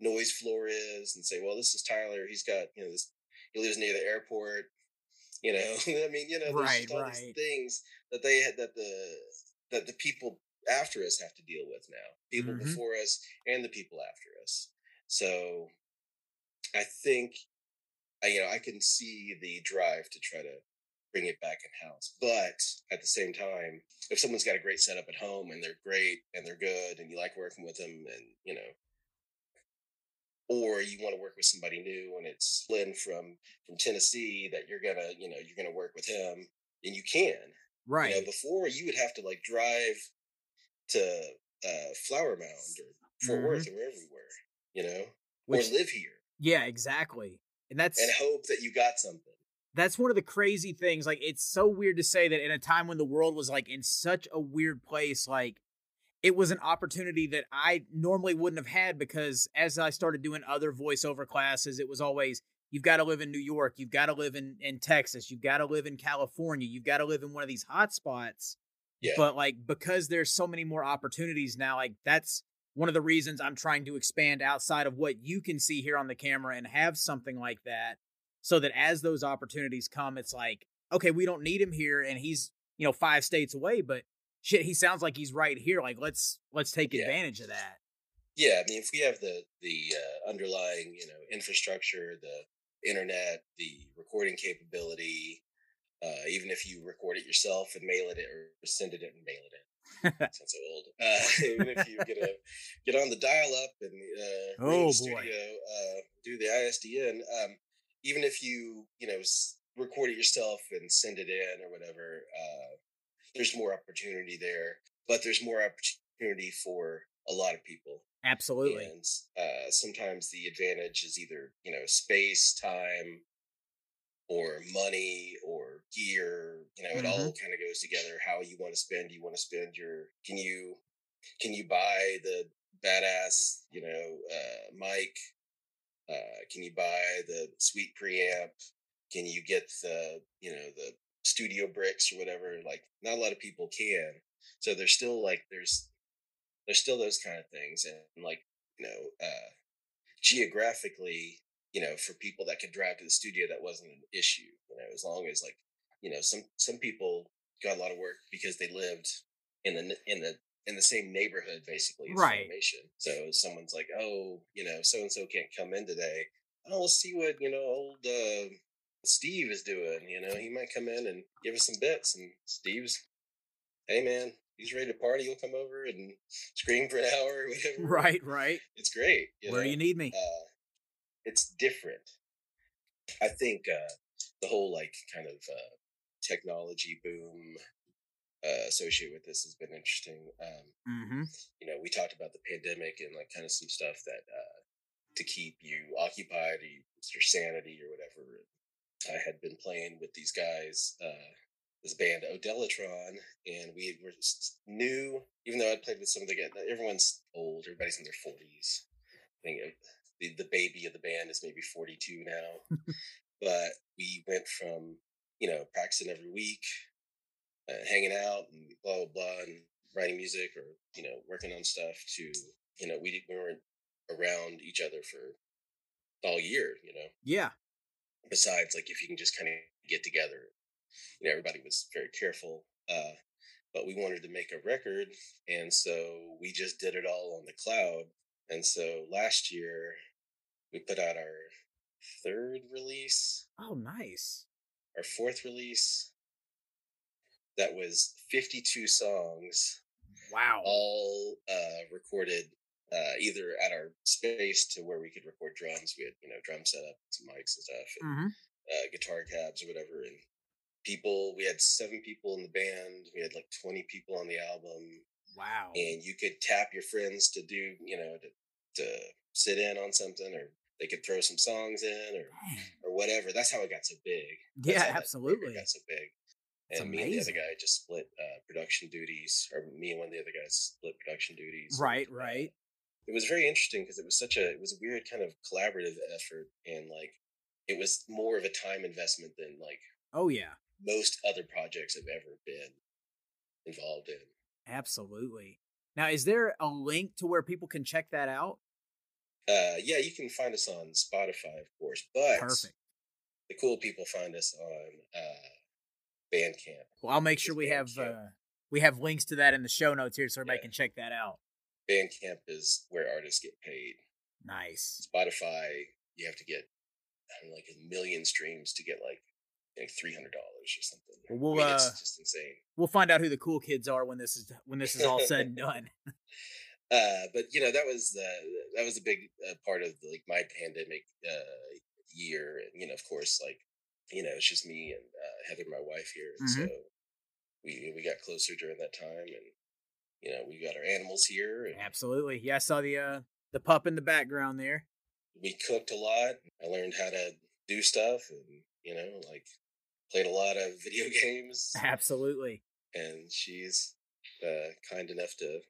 noise floor is and say, well, this is Tyler. He's got, you know, this he lives near the airport. You know, [LAUGHS] I mean, you know, Right, all these things that they had that the that the people after us have to deal with now. People Mhm. before us and the people after us. So I think I, you know I can see the drive to try to bring it back in house, but at the same time, if someone's got a great setup at home and they're great and they're good and you like working with them and you know, or you want to work with somebody new and it's Lynn from from Tennessee that you're gonna you know you're gonna work with him and you can right. you know, before you would have to like drive to uh, Flower Mound or Fort Mhm. Worth or everywhere, you know, Which, or live here yeah, exactly. And that's and hope that you got something. that's one of the crazy things. Like, it's so weird to say that in a time when the world was like in such a weird place, like it was an opportunity that I normally wouldn't have had because as I started doing other voiceover classes, it was always you've got to live in New York, you've got to live in in Texas, you've got to live in California, you've got to live in one of these hot spots. Yeah. But like because there's so many more opportunities now, like that's one of the reasons I'm trying to expand outside of what you can see here on the camera and have something like that so that as those opportunities come it's like okay we don't need him here and he's you know five states away but shit he sounds like he's right here like let's let's take Yeah. advantage of that Yeah, I mean, if we have the the uh, underlying, you know, infrastructure, the internet, the recording capability, uh, even if you record it yourself and mail it in or send it in and mail it in. [LAUGHS] Sounds so old. Uh, [LAUGHS] even if you get a get on the dial up and uh, Oh, studio, uh, do the ISDN. Um, even if you you know record it yourself and send it in or whatever, uh, there's more opportunity there. But there's more opportunity for a lot of people. absolutely And uh, sometimes the advantage is either you know space, time, or money, or gear. You know, it all kind of goes together. How you want to spend? You want to spend your? Can you can you buy the badass you know uh, mic? Uh, can you buy the sweet preamp? Can you get the you know the studio bricks or whatever? Like, not a lot of people can. So there's still like there's there's still those kind of things and like you know uh geographically you know for people that could drive to the studio that wasn't an issue you know as long as like you know some some people got a lot of work because they lived in the in the in the same neighborhood basically as Right. Funimation so someone's like oh you know so and so can't come in today oh let's see what you know old uh steve is doing you know he might come in and give us some bits and steve's hey man he's ready to party he'll come over and scream for an [LAUGHS] hour or whatever right right it's great you where know? do you need me uh, it's different. I think uh, the whole like kind of uh, technology boom uh, associated with this has been interesting. Um, mm-hmm you know, we talked about the pandemic and like kind of some stuff that uh, to keep you occupied, or you, your sanity or whatever. I had been playing with these guys, uh, this band O'Deletron, and we were s- new. Even though I'd played with some of the guys, everyone's old. Everybody's in their forties. I think the the baby of the band is maybe forty two now. [LAUGHS] but we went from you know practicing every week, uh, hanging out and blah blah blah, and writing music or you know working on stuff to you know we we weren't around each other for all year. You know, yeah besides like if you can just kind of get together, you know everybody was very careful. Uh, but we wanted to make a record, and so we just did it all on the cloud. And so last year we put out our third release oh nice our fourth release that was 52 songs wow all uh recorded uh either at our space to where we could record drums we had you know drum setup some mics and stuff and mm-hmm uh, guitar cabs or whatever and people we had seven people in the band we had like 20 people on the album wow and you could tap your friends to do you know to to sit in on something, or they could throw some songs in, or or whatever. That's how it got so big. That's Yeah, absolutely. got so big. It's And me and the other guy just split uh, production duties, or me and one of the other guys split production duties. Right, uh, right. It was very interesting because it was such a it was a weird kind of collaborative effort and like it was more of a time investment than like Oh yeah, most other projects I've ever been involved in. absolutely. Now, is there a link to where people can check that out? Uh, yeah, you can find us on Spotify, of course, but Perfect. the cool people find us on uh, Bandcamp. Well, I'll make sure we have uh, we have links to that in the show notes here, so everybody Yeah. can check that out. Bandcamp is where artists get paid. Nice. Spotify, you have to get I don't know, like a million streams to get like like three hundred dollars or something. Well, we'll, I mean, it's uh, just insane. We'll find out who the cool kids are when this is when this is all said and done. [LAUGHS] uh but you know that was the that was a big uh, part of like my pandemic uh year and you know of course like you know it's just me and uh, heather my wife here and so we we got closer during that time and you know we got our animals here and Absolutely. Yeah, I saw the uh the pup in the background there. we cooked a lot i learned how to do stuff and you know like played a lot of [LAUGHS] video games Absolutely. and she's uh kind enough to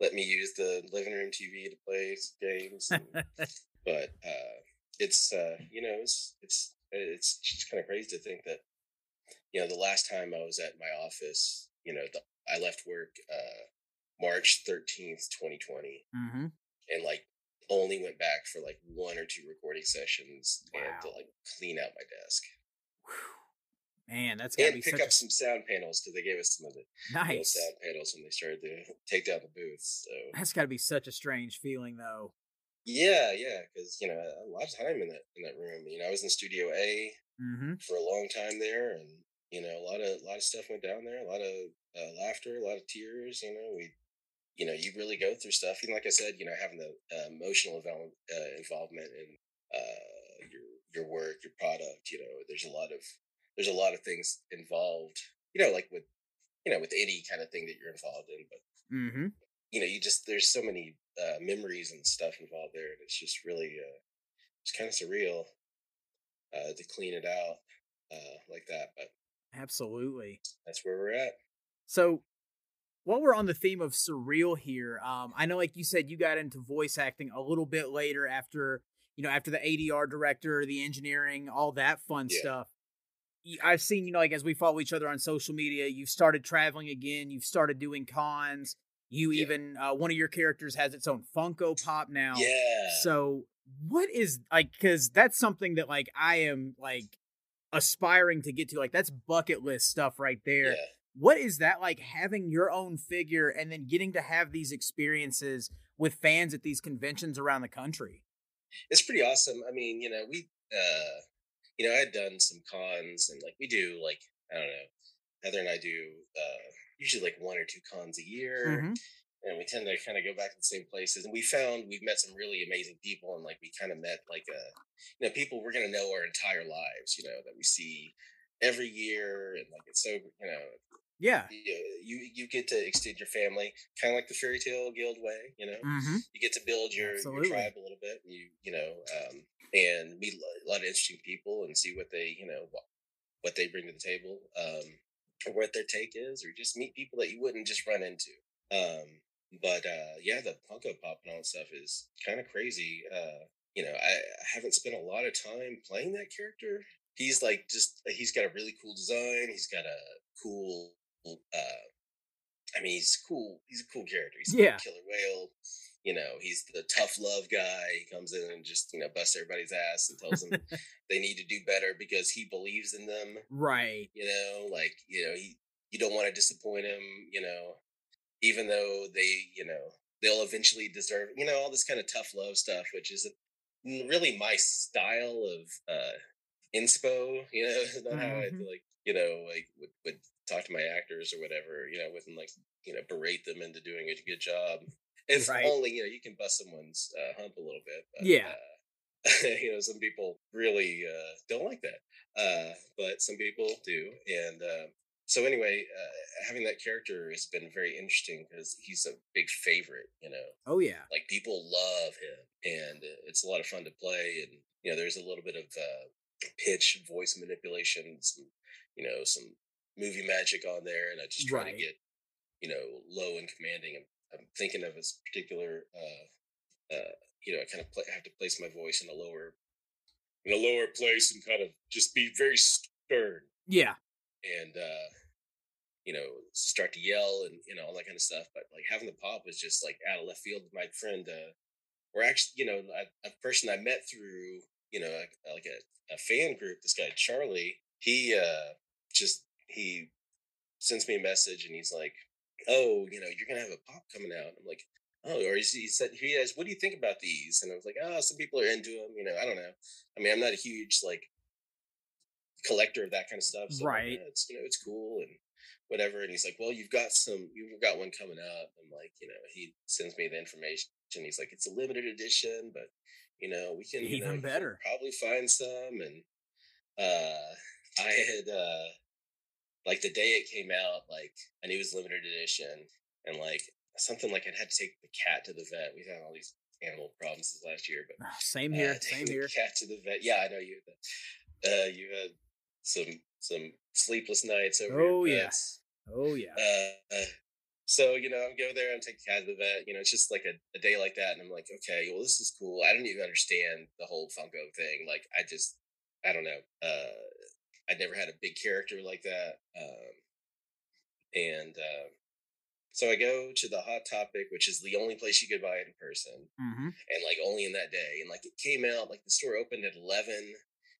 let me use the living room tv to play games and [LAUGHS] but uh it's uh you know it's it's it's just kind of crazy to think that you know the last time i was at my office you know the, i left work uh march 13th 2020 mm-hmm. and like only went back for like one or two recording sessions and to like clean out my desk Man, that's gotta and be pick up a some sound panels because they gave us some of the nice. sound panels when they started to take down the booths so That's gotta be such a strange feeling though. yeah yeah because you know a lot of time in that in that room you know i was in studio a Mm-hmm. for a long time there, and you know, a lot of a lot of stuff went down there, a lot of uh, laughter, a lot of tears. You know, we, you know, you really go through stuff. And like I said, you know, having the uh, emotional involve, uh, involvement in uh, your your work, your product. You know, there's a lot of there's a lot of things involved. You know, like with you know with any kind of thing that you're involved in, but Mm-hmm. you know, you just there's so many uh, memories and stuff involved there, and it's just really uh, it's kind of surreal uh, to clean it out uh, like that. But Absolutely. that's where we're at. So while we're on the theme of surreal here, um, I know like you said you got into voice acting a little bit later after you know after the ADR director, the engineering, all that fun Yeah. stuff. I've seen you know like as we follow each other on social media, you've started traveling again. You've started doing cons. You Yeah. even uh, one of your characters has its own Funko Pop now. Yeah. So what is like because that's something that like I am like aspiring to get to. Like that's bucket list stuff right there yeah. What is that like having your own figure and then getting to have these experiences with fans at these conventions around the country It's pretty awesome. I mean, you know, we, uh, you know, I had done some cons and like we do like, I don't know, Heather and I do uh, usually like one or two cons a year. Mhm. and we tend to kind of go back to the same places. And we found we've met some really amazing people, and like we kind of met like uh you know people we're gonna know our entire lives, you know, that we see every year, and like it's so you know yeah you you, you get to extend your family, kind of like the Fairy Tail guild way, you know. mm-hmm. You get to build your, your tribe a little bit, and you you know, um, and meet a lot of interesting people and see what they you know what, what they bring to the table, um, or what their take is, or just meet people that you wouldn't just run into. Um, but uh, yeah, the Funko Pop and all that stuff is kind of crazy. Uh, you know, I, I haven't spent a lot of time playing that character. He's like just he's got a really cool design. He's got a cool. Uh, I mean, he's cool. He's a cool character. He's Yeah. a killer whale. You know, he's the tough love guy. He comes in and just you know busts everybody's ass and tells them [LAUGHS] they need to do better because he believes in them right you know like you know he you don't want to disappoint him you know even though they you know they'll eventually deserve you know all this kind of tough love stuff which isn't really my style of uh inspo you know [LAUGHS] not how i Mhm. feel like you know like would, would talk to my actors or whatever you know wouldn't like you know berate them into doing a good job if Right. only you know you can bust someone's uh, hump a little bit but, Yeah. uh, [LAUGHS] you know some people really uh don't like that uh but some people do and uh so anyway, uh, having that character has been very interesting because he's a big favorite. You know. Oh yeah. Like people love him, and it's a lot of fun to play. And you know, there's a little bit of uh, pitch, voice manipulation, some you know, some movie magic on there, and I just try right. to get you know low and commanding. I'm, I'm thinking of a particular. Uh, uh, you know, I kind of play, have to place my voice in a lower, in a lower place, and kind of just be very stern. Yeah and uh, you know start to yell and you know all that kind of stuff. But like having the pop was just like out of left field. My friend, uh, or actually, you know, a, a person I met through you know like a, a fan group. This guy Charlie, he uh, just he sends me a message and he's like, "Oh, you know, you're gonna have a pop coming out." I'm like, "Oh," or he said, "He has. What do you think about these?" And I was like, "Oh, some people are into them. You know, I don't know. I mean, I'm not a huge like collector of that kind of stuff. So right. Like, yeah, it's you know it's cool and whatever. And he's like, well, you've got some, you've got one coming up. I'm like, you know, he sends me the information. He's like, it's a limited edition, but you know, we can even you know, better probably find some. And uh, I had uh, like the day it came out, like I knew it was limited edition, and like something like I had to take the cat to the vet. We've had all these animal problems this last year, but [SIGHS] same here, [LAUGHS] uh, same here. Cat to the vet. Yeah, I know you. Uh, you had some some sleepless nights over. Oh yes. Oh yeah. Uh, uh, so you know, I'm go there and take the cat to the vet. You know, it's just like a, a day like that, and I'm like, okay, well, this is cool. I don't even understand the whole Funko thing. Like, I just, I don't know. Uh, I never had a big character like that. Um, and uh, so I go to the Hot Topic, which is the only place you could buy it in person, mm-hmm. and like only in that day. And like it came out, like the store opened at eleven,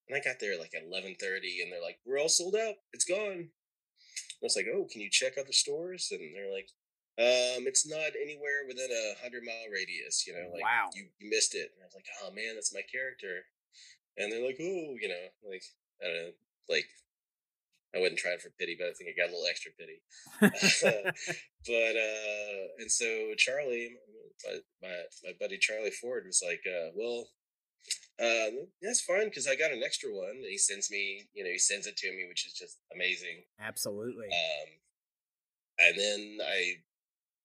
and I got there like at eleven thirty, and they're like, "We're all sold out. It's gone." I was like, "Oh, can you check other stores?" And they're like, "Um, it's not anywhere within a hundred mile radius. You know, like wow. you, you missed it." And I was like, "Oh man, that's my character." And they're like, "Oh, you know, like I don't know, like." I wouldn't try it for pity, but I think I got a little extra pity. [LAUGHS] [LAUGHS] but uh, and so Charlie, my, my my buddy Charlie Ford was like, uh, "Well, um, that's fine because I got an extra one. he sends me, you know, he sends it to me, which is just amazing. Absolutely. Um, and then I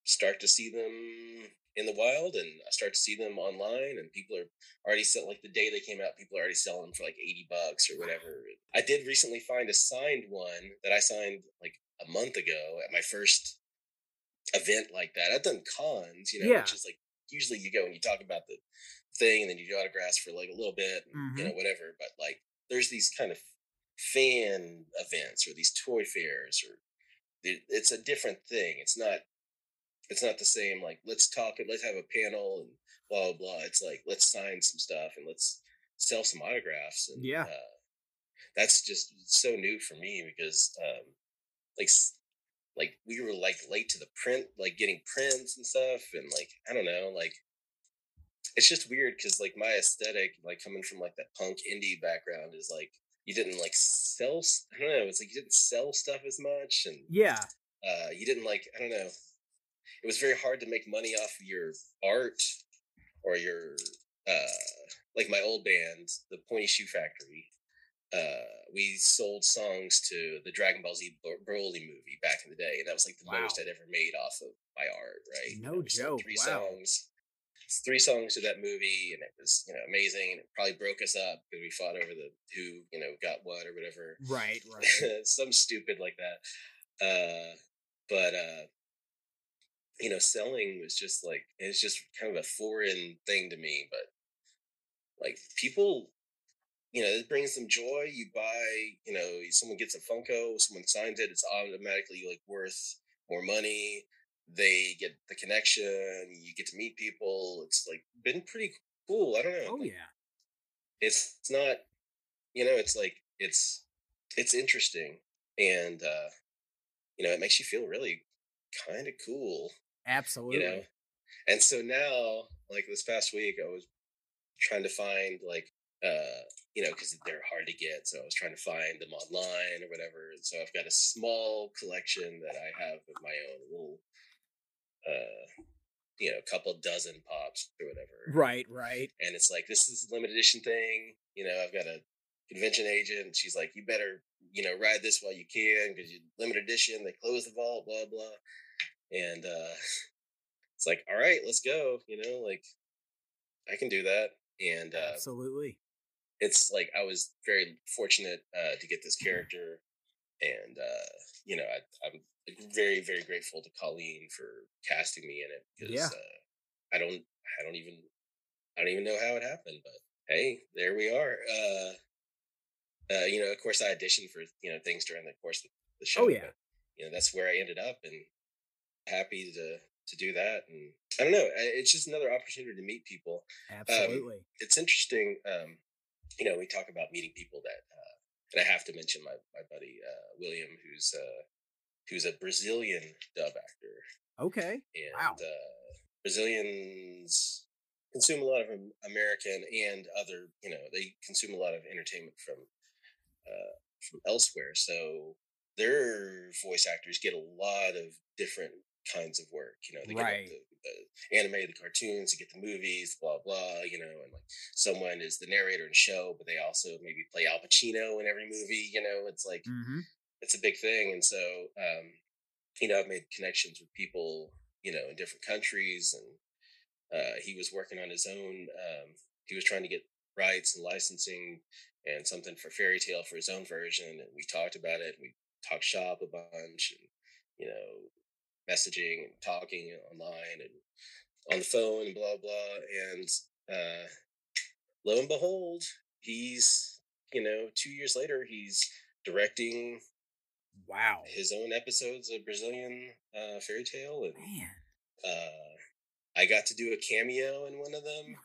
start to see them in the wild, and I start to see them online, and people are already sell like the day they came out, people are already selling them for like eighty bucks or whatever. I did recently find a signed one that I signed like a month ago at my first event like that. I've done cons, you know, yeah. which is like usually you go and you talk about the thing and then you do autographs for like a little bit, mm-hmm. you know, whatever. But like there's these kind of fan events or these toy fairs or it's a different thing. It's not it's not the same like let's talk and let's have a panel and blah blah blah. It's like let's sign some stuff and let's sell some autographs and yeah. Uh, that's just so new for me because um like like we were like late to the print like getting prints and stuff and like I don't know like it's just weird because like my aesthetic, like coming from like that punk indie background, is like you didn't like sell. I don't know. It's like you didn't sell stuff as much, and yeah, uh, you didn't like. I don't know. It was very hard to make money off of your art or your uh, like my old band, the Pointy Shoe Factory. Uh, we sold songs to the Dragon Ball Z Broly movie back in the day, and that was like the wow. most I'd ever made off of my art. Right? No joke. Three wow. songs three songs to that movie, and it was you know amazing. And it probably broke us up because we fought over the who you know got what or whatever. Right, [LAUGHS] right. Some stupid like that. Uh, but uh, you know, selling was just like it's just kind of a foreign thing to me. But like people, you know, it brings them joy. You buy, you know, someone gets a Funko, someone signs it, it's automatically like worth more money they get the connection, you get to meet people. It's like been pretty cool. I don't know. Oh like, yeah. It's it's not you know, it's like it's it's interesting and uh you know, it makes you feel really kind of cool. Absolutely. You know. And so now, like this past week, I was trying to find like uh you know because they're hard to get so i was trying to find them online or whatever and so i've got a small collection that i have of my own little uh, you know, a couple dozen pops or whatever. Right, right. And it's like this is a limited edition thing. You know, I've got a convention agent. She's like, you better, you know, ride this while you can because you limited edition. They close the vault, blah blah. And uh, [LAUGHS] it's like, all right, let's go. You know, like I can do that. And uh, absolutely, it's like I was very fortunate uh, to get this character, and uh, you know, I, I'm very very grateful to Colleen for casting me in it because Yeah. uh, I don't I don't even I don't even know how it happened, but hey, there we are. Uh, uh, you know, of course, I auditioned for you know things during the course of the show. Oh, yeah. but, you know that's where I ended up, and happy to to do that. And I don't know, it's just another opportunity to meet people. absolutely. It's interesting. Um, you know, we talk about meeting people that, uh, and I have to mention my my buddy uh, William, who's uh, who's a Brazilian dub actor, okay. and Wow. uh, Brazilians consume a lot of American and other, you know, they consume a lot of entertainment from uh, from elsewhere. So their voice actors get a lot of different kinds of work. You know, they Right. get the, the anime, the cartoons, they get the movies, blah blah. You know, and like someone is the narrator in a show, but they also maybe play Al Pacino in every movie. You know, it's like hmm it's a big thing and so um you know i've made connections with people you know in different countries and uh he was working on his own um he was trying to get rights and licensing and something for Fairy Tail for his own version and we talked about it we talked shop a bunch and you know messaging and talking online and on the phone and blah blah and uh lo and behold he's you know two years later he's directing Wow. his own episodes of Brazilian uh, Fairy Tail, and Man, uh, I got to do a cameo in one of them.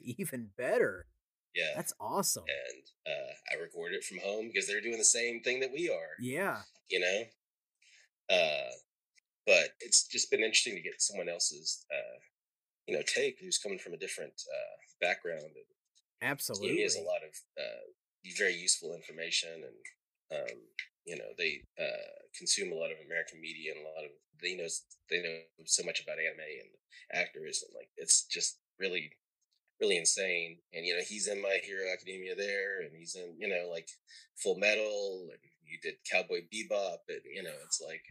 even better. Yeah, That's awesome. and uh, I recorded it from home because they're doing the same thing that we are. Yeah. You know, uh, but it's just been interesting to get someone else's, uh, you know, take who's coming from a different uh, background. And Absolutely. he has a lot of uh, very useful information and um, you know they uh, consume a lot of american media and a lot of they know they know so much about anime and actors and like it's just really really insane and you know he's in my hero academia there and he's in you know like full metal and he did cowboy bebop and you know it's like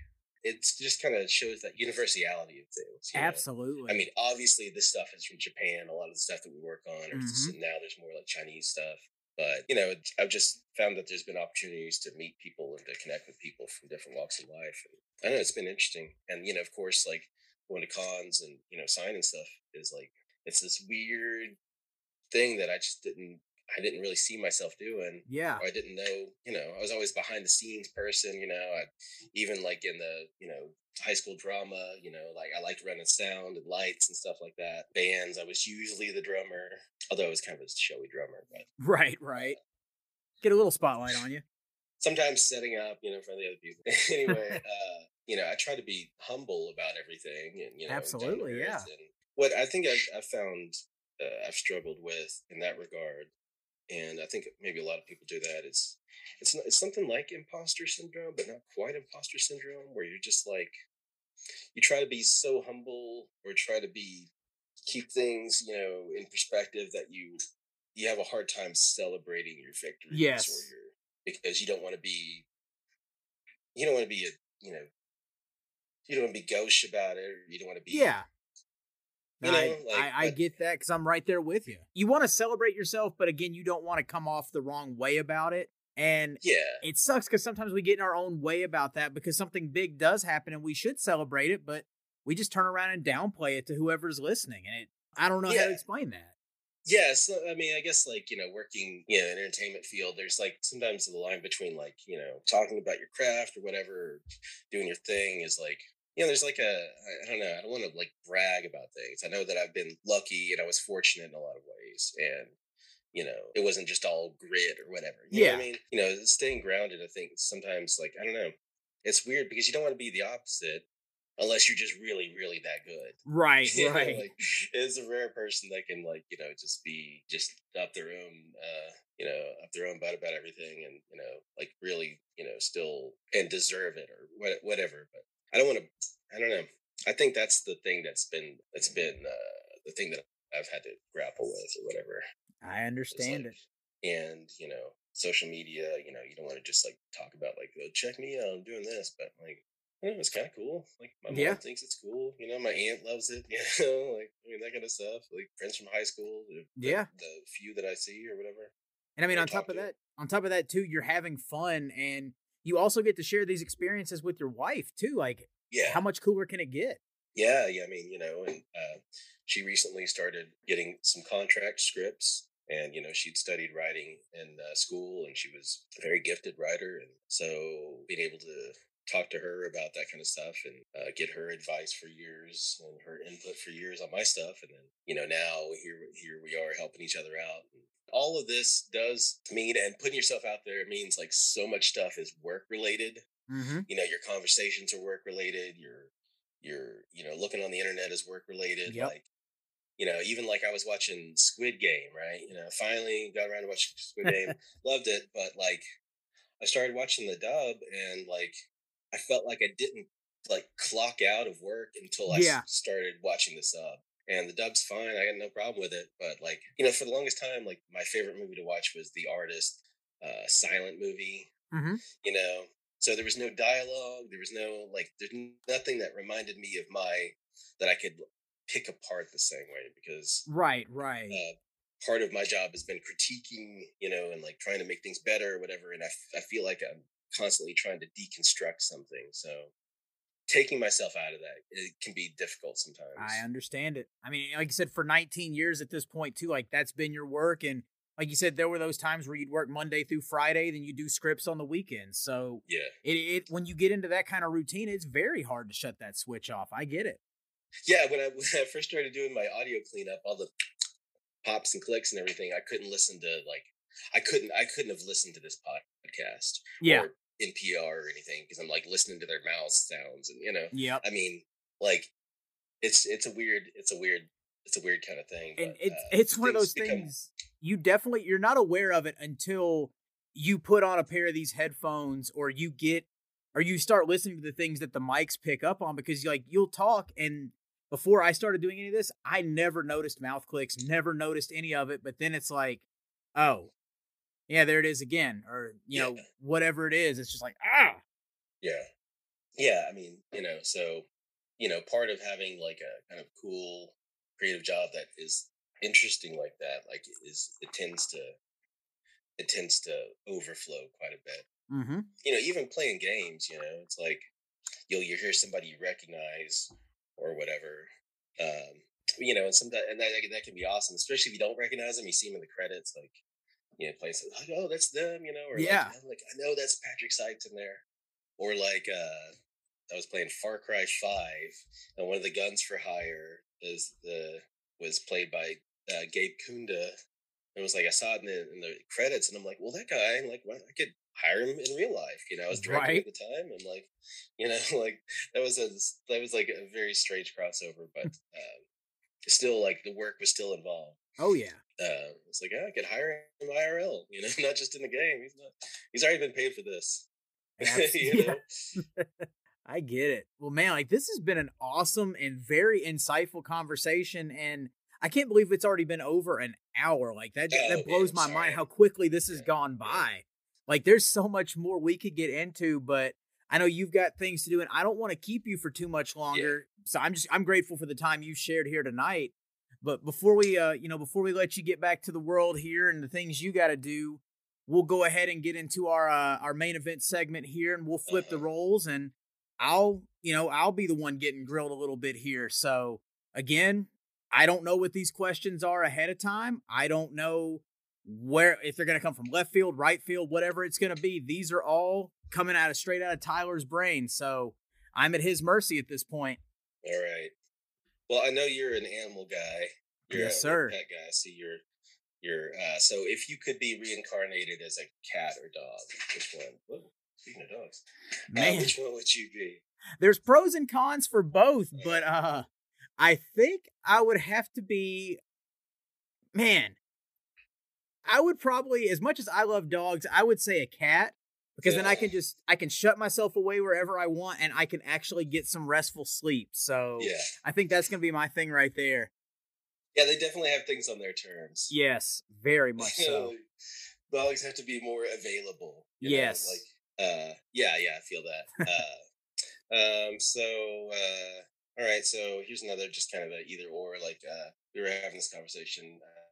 it's just kind of shows that universality of things you know? Absolutely. I mean, obviously, this stuff is from Japan. A lot of the stuff that we work on, Mm-hmm. now there's more like Chinese stuff. But you know, I've just found that there's been opportunities to meet people and to connect with people from different walks of life. And I don't know it's been interesting. And you know, of course, like going to cons and you know signing stuff is like it's this weird thing that I just didn't I didn't really see myself doing yeah. I didn't know, you know, I was always behind the scenes person, you know, I even like in the, you know, high school drama, you know, like I liked running sound and lights and stuff like that. Bands, I was usually the drummer, although I was kind of a showy drummer, but [LAUGHS] Right, right. Get a little spotlight on you. sometimes setting up, you know, for the other people. [LAUGHS] anyway, [LAUGHS] uh, you know, I try to be humble about everything and, you know, Absolutely, yeah. What I think I've, I've found uh, I've struggled with in that regard, and I think maybe a lot of people do that. It's it's not, it's something like imposter syndrome, but not quite imposter syndrome, where you're just like you try to be so humble or try to be keep things you know in perspective that you you have a hard time celebrating your victories Yes. or your because you don't want to be you don't want to be a you know you don't want to be gauche about it or you don't want to be Yeah. You I, like, I, I get that because I'm right there with you. You want to celebrate yourself, but again, you don't want to come off the wrong way about it. And yeah it sucks because sometimes we get in our own way about that because something big does happen and we should celebrate it, but we just turn around and downplay it to whoever's listening. And it, I don't know how to explain that. Yeah, so I mean, I guess like you know, working you know in entertainment field, there's like sometimes the line between like you know talking about your craft or whatever, doing your thing is like you know, there's like a I don't know, I don't want to like brag about things. I know that I've been lucky and I was fortunate in a lot of ways, and you know, it wasn't just all grit or whatever. You know what I mean? You know, staying grounded. I think sometimes like I don't know, it's weird because you don't want to be the opposite unless you're just really, really that good. Right, [LAUGHS] You know, right. like it's a rare person that can like you know just be just up their own uh you know up their own butt about everything and you know like really you know still and deserve it or whatever but i don't want to i don't know i think that's the thing that's been that's been uh the thing that i've had to grapple with or whatever I understand like- it. and you know social media, you know, you don't want to just like talk about like, oh, check me out, I'm doing this, but like, you know, it's kind of cool. Like my mom Yeah. thinks it's cool. You know, my aunt loves it. [LAUGHS] You know, like I mean that kind of stuff. Like friends from high school. The, the- Yeah. the few that I see or whatever. And I mean, on top of to. that, on top of that too, you're having fun, and you also get to share these experiences with your wife too. Like, Yeah, how much cooler can it get? Yeah, yeah. I mean, you know, and uh, she recently started getting some contract scripts, and you know, she'd studied writing in uh, school, and she was a very gifted writer, and so being able to talk to her about that kind of stuff and uh, get her advice for years and her input for years on my stuff, and then you know, now here here we are helping each other out. And all of this does mean, and putting yourself out there means like so much stuff is work related Mm-hmm. you know your conversations are work related your your you know looking on the internet is work related Yep. like you know even like i was watching squid game right you know finally got around to watching squid game [LAUGHS] loved it but like i started watching the dub and like i felt like i didn't like clock out of work until I Yeah. started watching the sub and the dub's fine i got no problem with it but like you know for the longest time like my favorite movie to watch was the artist uh silent movie Mm-hmm. you know so there was no dialogue there was no like there's nothing that reminded me of my that i could pick apart the same way because Right, right. uh, part of my job has been critiquing you know and like trying to make things better or whatever and I, f- I feel like i'm constantly trying to deconstruct something so taking myself out of that it can be difficult sometimes I understand it. I mean, like you said, for 19 years at this point too, like that's been your work, and like you said, there were those times where you'd work Monday through Friday, then you do scripts on the weekends. So yeah it, it when you get into that kind of routine, it's very hard to shut that switch off. I get it. yeah when I, [LAUGHS] when I first started doing my audio cleanup all the pops and clicks and everything i couldn't listen to like i couldn't i couldn't have listened to this podcast Yeah. NPR or anything because I'm like listening to their mouth sounds and you know Yeah. I mean like it's it's a weird it's a weird it's a weird kind of thing and but, it's uh, it's one of those become- things you definitely you're not aware of it until you put on a pair of these headphones or you get or you start listening to the things that the mics pick up on because like you'll talk and before I started doing any of this, I never noticed mouth clicks, never noticed any of it, but then it's like, oh, yeah, there it is again, or you know, whatever it is, it's just like ah, yeah yeah I mean you know so you know part of having like a kind of cool creative job that is interesting like that like is it tends to it tends to overflow quite a bit mm-hmm. you know, even playing games, you know, it's like you'll you hear somebody you recognize or whatever. Um, you know, and sometimes and that that can be awesome, especially if you don't recognize them. You see them in the credits, like you know, playing something like, oh, that's them, you know, or Yeah. like, "Oh, like I know that's Patrick Seitz in there, or like uh, I was playing Far Cry Five, and one of the guns for hire is the was played by uh, Gabe Kunda. And it was like I saw it in the, in the credits, and I'm like, well, that guy, I'm like, well, I could hire him in real life. You know, I was directing Right. at the time, and like, you know, [LAUGHS] like that was a that was like a very strange crossover, but [LAUGHS] um, still, like the work was still involved. oh yeah, Uh, it's like, yeah, I could hire him IRL. You know, [LAUGHS] not just in the game. He's not. He's already been paid for this. [LAUGHS] You [LAUGHS] yeah. know? I get it. Well, man, like this has been an awesome and very insightful conversation, and I can't believe it's already been over an hour. Like that, Oh, that blows man, my mind how quickly this has Yeah, gone by. Like there's so much more we could get into, but I know you've got things to do, and I don't want to keep you for too much longer. So I'm just I'm grateful for the time you shared here tonight. But before we, uh, you know, before we let you get back to the world here and the things you got to do, we'll go ahead and get into our uh, our main event segment here, and we'll flip the [LAUGHS] roles, and I'll, you know, I'll be the one getting grilled a little bit here. So again, I don't know what these questions are ahead of time. I don't know where if they're going to come from left field, right field, whatever it's going to be. These are all coming out of straight out of Tyler's brain. So I'm at his mercy at this point. All right. Well, I know you're an animal guy. You're Yes, sir. Pet guy. So you're you're uh, so if you could be reincarnated as a cat or dog, which one? Whoa, speaking of dogs, uh, Man, which one would you be? there's pros and cons for both, but [LAUGHS] uh I think I would have to be man. I would probably as much as I love dogs, I would say a cat because then I can just I can shut myself away wherever I want and I can actually get some restful sleep. So Yeah, I think that's going to be my thing right there. yeah, they definitely have things on their terms. Yes, very [LAUGHS] much so. dogs have to be more available. yes. Know? Like, uh, yeah, yeah, I feel that. uh, um, so, uh, all right. So here's another just kind of a either or. Like, uh, we were having this conversation uh,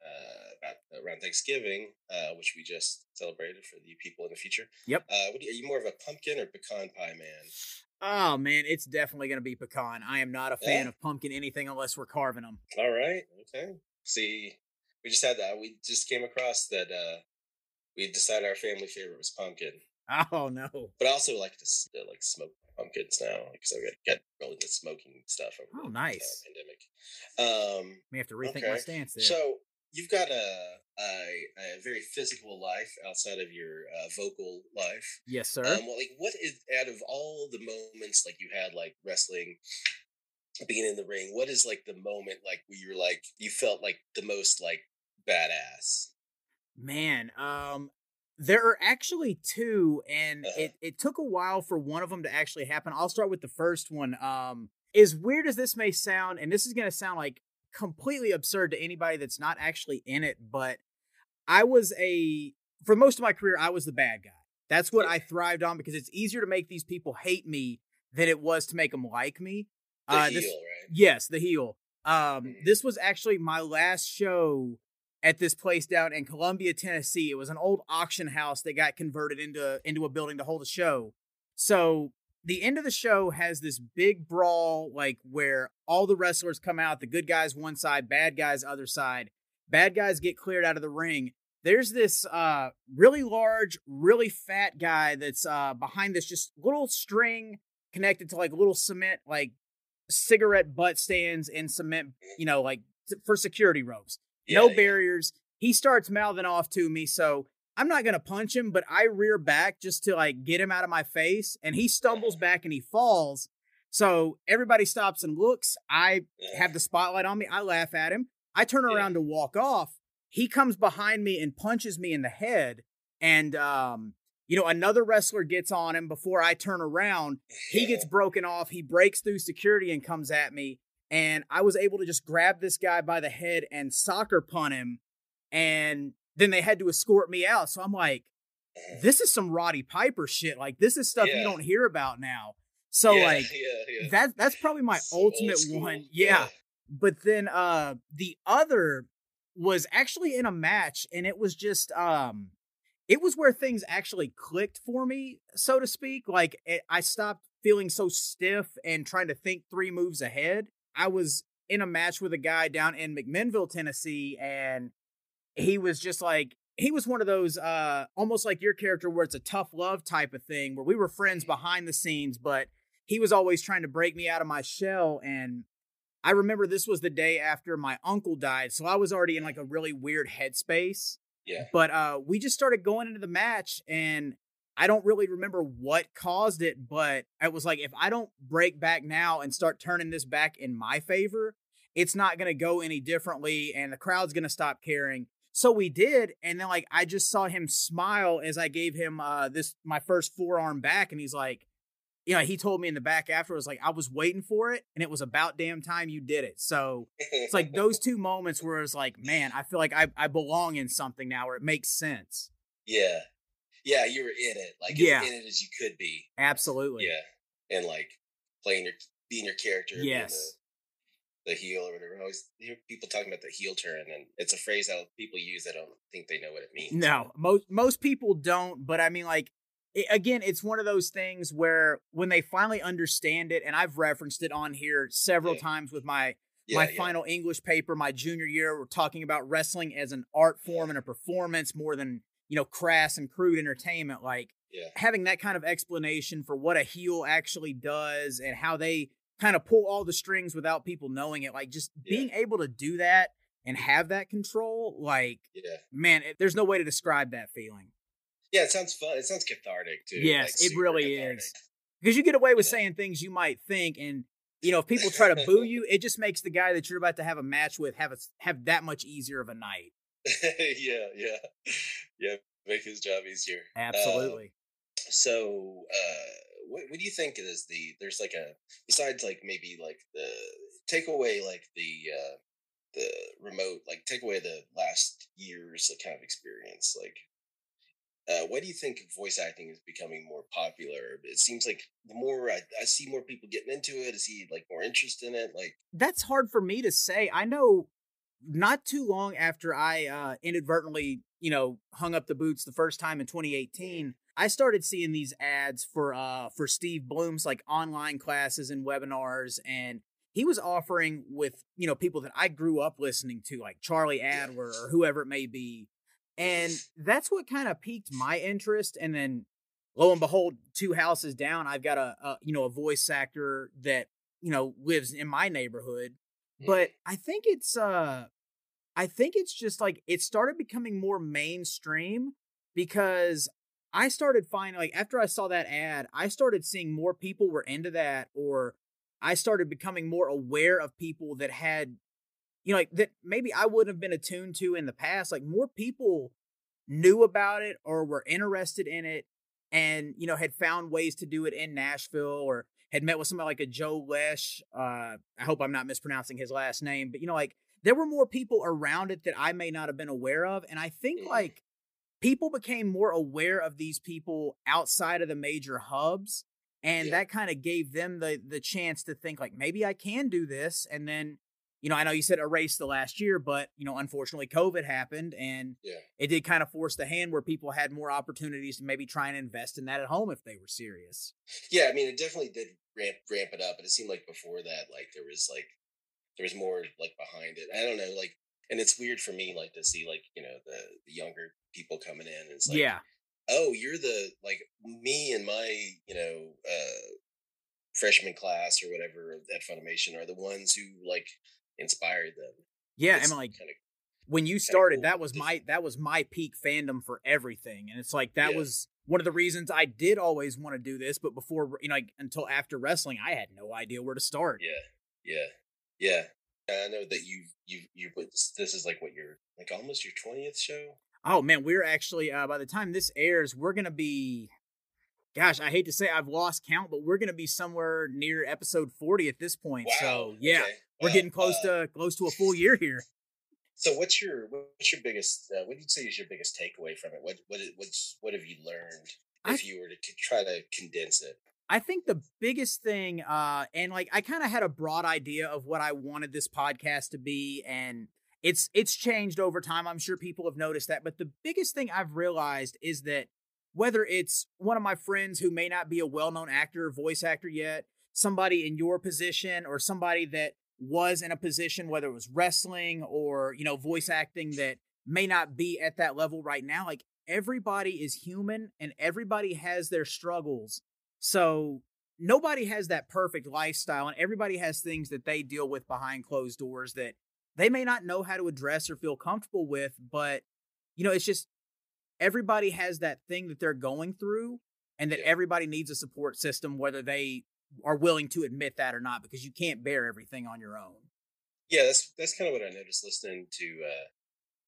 about around Thanksgiving, uh, which we just celebrated for the people in the future. Yep. Uh, what, are you more of a pumpkin or pecan pie man? Oh man, it's definitely going to be pecan. I am not a fan Yeah. of pumpkin anything unless we're carving them. All right. Okay. See, we just had that. We just came across that. uh We decided our family favorite was pumpkin, [LAUGHS] Oh no. but I also like to uh, like smoke pumpkins now because I got got really into smoking stuff over Oh, the nice. uh, pandemic. Um. May have to rethink my stance there. So you've got a, a a very physical life outside of your uh, vocal life. yes, sir. Um, well, like, what is out of all the moments like you had like wrestling, being in the ring? What is like the moment like where you're like you felt like the most like badass? Man, um, there are actually two, and Uh-huh. it, it took a while for one of them to actually happen. I'll start with the first one. Um, as weird as this may sound, and this is going to sound like completely absurd to anybody that's not actually in it, but I was a, for most of my career, I was the bad guy. That's what I thrived on because it's easier to make these people hate me than it was to make them like me. The Uh, heel, this- right? Yes, the heel. Um, Mhm. this was actually my last show at this place down in Columbia, Tennessee. It was an old auction house that got converted into into a building to hold a show. So the end of the show has this big brawl, like where all the wrestlers come out, the good guys one side, bad guys other side. Bad guys get cleared out of the ring. There's this uh really large, really fat guy that's uh behind this just little string connected to like little cement like cigarette butt stands and cement, you know, like for security ropes. no Yeah, yeah. barriers. He starts mouthing off to me, so I'm not gonna punch him, but I rear back just to like get him out of my face, and he stumbles back and he falls. So everybody stops and looks. I have the spotlight on me. I laugh at him. I turn Yeah. around to walk off. He comes behind me and punches me in the head. And um, you know, another wrestler gets on him before I turn around. He gets broken off. He breaks through security and comes at me. And I was able to just grab this guy by the head and soccer punt him. And then they had to escort me out. So I'm like, this is some Roddy Piper shit. Like this is stuff you don't hear about now. So Yeah, like yeah, yeah. that that's probably my old ultimate one. Yeah. But then uh the other was actually in a match and it was just um it was where things actually clicked for me, so to speak. Like it, I stopped feeling so stiff and trying to think three moves ahead. I was in a match with a guy down in McMinnville, Tennessee, and he was just like he was one of those uh almost like your character where it's a tough love type of thing where we were friends behind the scenes, but he was always trying to break me out of my shell and I remember this was the day after my uncle died, so I was already in like a really weird headspace. Yeah. But uh we just started going into the match and I don't really remember what caused it, but I was like if I don't break back now and start turning this back in my favor, it's not going to go any differently and the crowd's going to stop caring. So we did and then like I just saw him smile as I gave him uh this my first forearm back and he's like you know, he told me in the back afterwards, like, I was waiting for it and it was about damn time you did it. So it's like those [LAUGHS] two moments where it's like, man, I feel like I, I belong in something now where it makes sense. yeah, yeah. You were in it, like Yeah. as in it as you could be. Absolutely. Yeah, and like playing your being your character. Yes. The, heel or whatever. I always hear people talking about the heel turn, and it's a phrase that people use that don't think they know what it means. No, most most people don't, but I mean, like, it, again, it's one of those things where when they finally understand it, and I've referenced it on here several Yeah. times with my Yeah, my yeah. final English paper, my junior year, we're talking about wrestling as an art form and a performance more than you know crass and crude entertainment. Like having that kind of explanation for what a heel actually does and how they kind of pull all the strings without people knowing it, like just Yeah. being able to do that and have that control, like yeah, man, it, there's no way to describe that feeling yeah. It sounds fun. It sounds cathartic too. Yes, like, it really cathartic. is. because you get away with Yeah. saying things you might think and. You know, if people try to boo [LAUGHS] you, it just makes the guy that you're about to have a match with have a, have that much easier of a night. [LAUGHS] yeah, yeah, yeah. Make his job easier. Uh, Absolutely. so, uh, what, what do you think is the? There's like a besides like maybe like the take away like the uh the remote like take away the last year's like, kind of experience like uh, why do you think voice acting is becoming more popular? It seems like the more I, I see more people getting into it, I see like more interest in it. Like that's hard for me to say. I know not too long after I uh, inadvertently, you know, hung up the boots the first time in 2018, I started seeing these ads for uh for Steve Blum's like online classes and webinars and he was offering with, you know, people that I grew up listening to like Charlie Adler or whoever it may be. And that's what kind of piqued my interest and then lo and behold, two houses down, I've got a, a you know, a voice actor that, you know, lives in my neighborhood. But I think it's uh I think it's just like it started becoming more mainstream because I started finding like after I saw that ad, I started seeing more people were into that or I started becoming more aware of people that had you know like that maybe I wouldn't have been attuned to in the past. Like more people knew about it or were interested in it and you know had found ways to do it in Nashville or had met with somebody like a Joe Lesh. Uh, I hope I'm not mispronouncing his last name, but you know, like there were more people around it that I may not have been aware of, and I think like people became more aware of these people outside of the major hubs and yeah. that kind of gave them the the chance to think like maybe I can do this and then you know I know you said erase the last year but you know unfortunately covid happened and yeah. it did kind of force the hand where people had more opportunities to maybe try and invest in that at home if they were serious yeah i mean it definitely did ramp ramp it up but it seemed like before that like there was like there was more like behind it i don't know like and it's weird for me like to see like you know the, the younger people coming in and it's like yeah oh you're the like me and my you know uh freshman class or whatever at funimation are the ones who like inspired them yeah it's and like kind of when you started cool. that was my that was my peak fandom for everything and it's like that yeah. was one of the reasons i did always want to do this but before you know like until after wrestling i had no idea where to start yeah yeah yeah I know that you you you this is like what your like almost your twentieth show. Oh man, we're actually uh, by the time this airs, we're gonna be. Gosh, I hate to say I've lost count, but we're gonna be somewhere near episode forty at this point. Wow. So yeah, okay. we're getting close uh, to close to a full year here. So what's your what's your biggest uh, what do you say is your biggest takeaway from it? What what what's what have you learned if I, you were to try to condense it? I think the biggest thing, uh, and like I kind of had a broad idea of what I wanted this podcast to be, and it's it's changed over time. I'm sure people have noticed that, but the biggest thing I've realized is that whether it's one of my friends who may not be a well-known actor, voice actor yet, somebody in your position, or somebody that was in a position, whether it was wrestling or you know voice acting, that may not be at that level right now. Like everybody is human, and everybody has their struggles so nobody has that perfect lifestyle, and everybody has things that they deal with behind closed doors that they may not know how to address or feel comfortable with. But, you know, it's just everybody has that thing that they're going through, and that yeah. everybody needs a support system, whether they are willing to admit that or not, because you can't bear everything on your own. Yeah, that's that's kind of what I noticed listening to uh,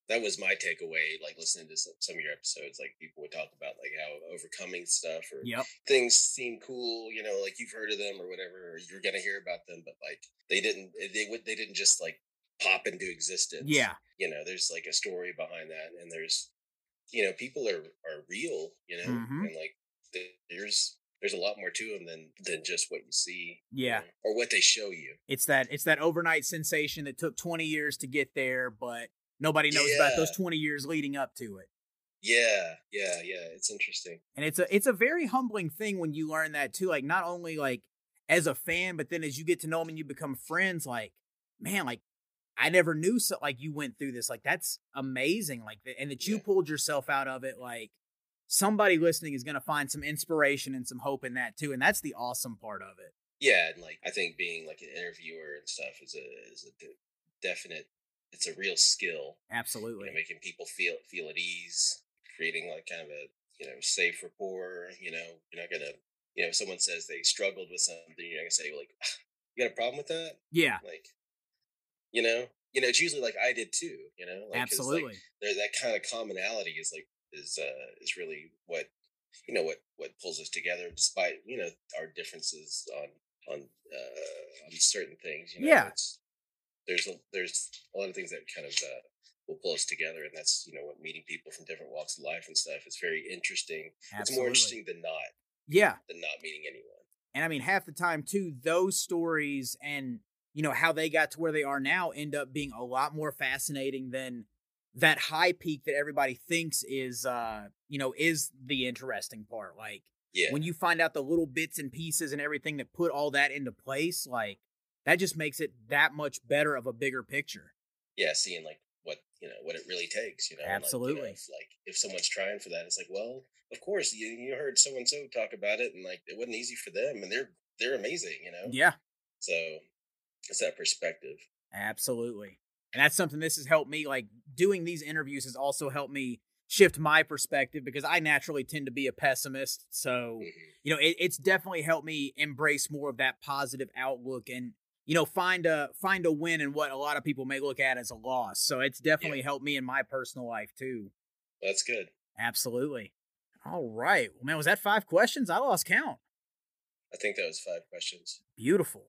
that was my takeaway like listening to some, some, of your episodes like people would talk about like how overcoming stuff or yep. things seem cool you know like you've heard of them or whatever or you're gonna hear about them but like they didn't they would they didn't just like pop into existence yeah you know there's like a story behind that and there's you know people are are real you know mm-hmm. and like there's there's a lot more to them than than just what you see yeah you know, or what they show you it's that it's that overnight sensation that took 20 years to get there but Nobody knows yeah. about those 20 years leading up to it. Yeah, yeah, yeah. It's interesting. And it's a it's a very humbling thing when you learn that too. Like not only like as a fan, but then as you get to know them and you become friends, like, man, like I never knew so like you went through this. Like that's amazing. Like and that you yeah. pulled yourself out of it, like somebody listening is gonna find some inspiration and some hope in that too. And that's the awesome part of it. Yeah, and like I think being like an interviewer and stuff is a is a de- definite it's a real skill. Absolutely, you know, making people feel feel at ease, creating like kind of a you know safe rapport. You know, you're not gonna you know if someone says they struggled with something, you're not gonna say like, [SIGHS] you got a problem with that? Yeah, like you know, you know, it's usually like I did too. You know, like, absolutely. Like, that kind of commonality is like is uh is really what you know what what pulls us together, despite you know our differences on on uh on certain things. You know, yeah, it's there's a there's a lot of things that kind of uh, will pull us together, and that's you know what meeting people from different walks of life and stuff is very interesting. Absolutely. It's more interesting than not. Yeah, than not meeting anyone. And I mean, half the time too, those stories and you know how they got to where they are now end up being a lot more fascinating than that high peak that everybody thinks is uh you know is the interesting part. Like yeah. when you find out the little bits and pieces and everything that put all that into place like that just makes it that much better of a bigger picture. Yeah seeing like what you know what it really takes you know absolutely like, you know, if, like if someone's trying for that it's like well of course you, you heard so and so talk about it and like it wasn't easy for them and they're they're amazing you know? Yeah. So it's that perspective. Absolutely. And that's something this has helped me like doing these interviews has also helped me shift my perspective because i naturally tend to be a pessimist. So mm-hmm. you know it, it's definitely helped me embrace more of that positive outlook and you know find a find a win in what a lot of people may look at as a loss. So it's definitely yeah. helped me in my personal life too. That's good. Absolutely. All right. Well man was that five questions? I lost count. I think that was five questions. Beautiful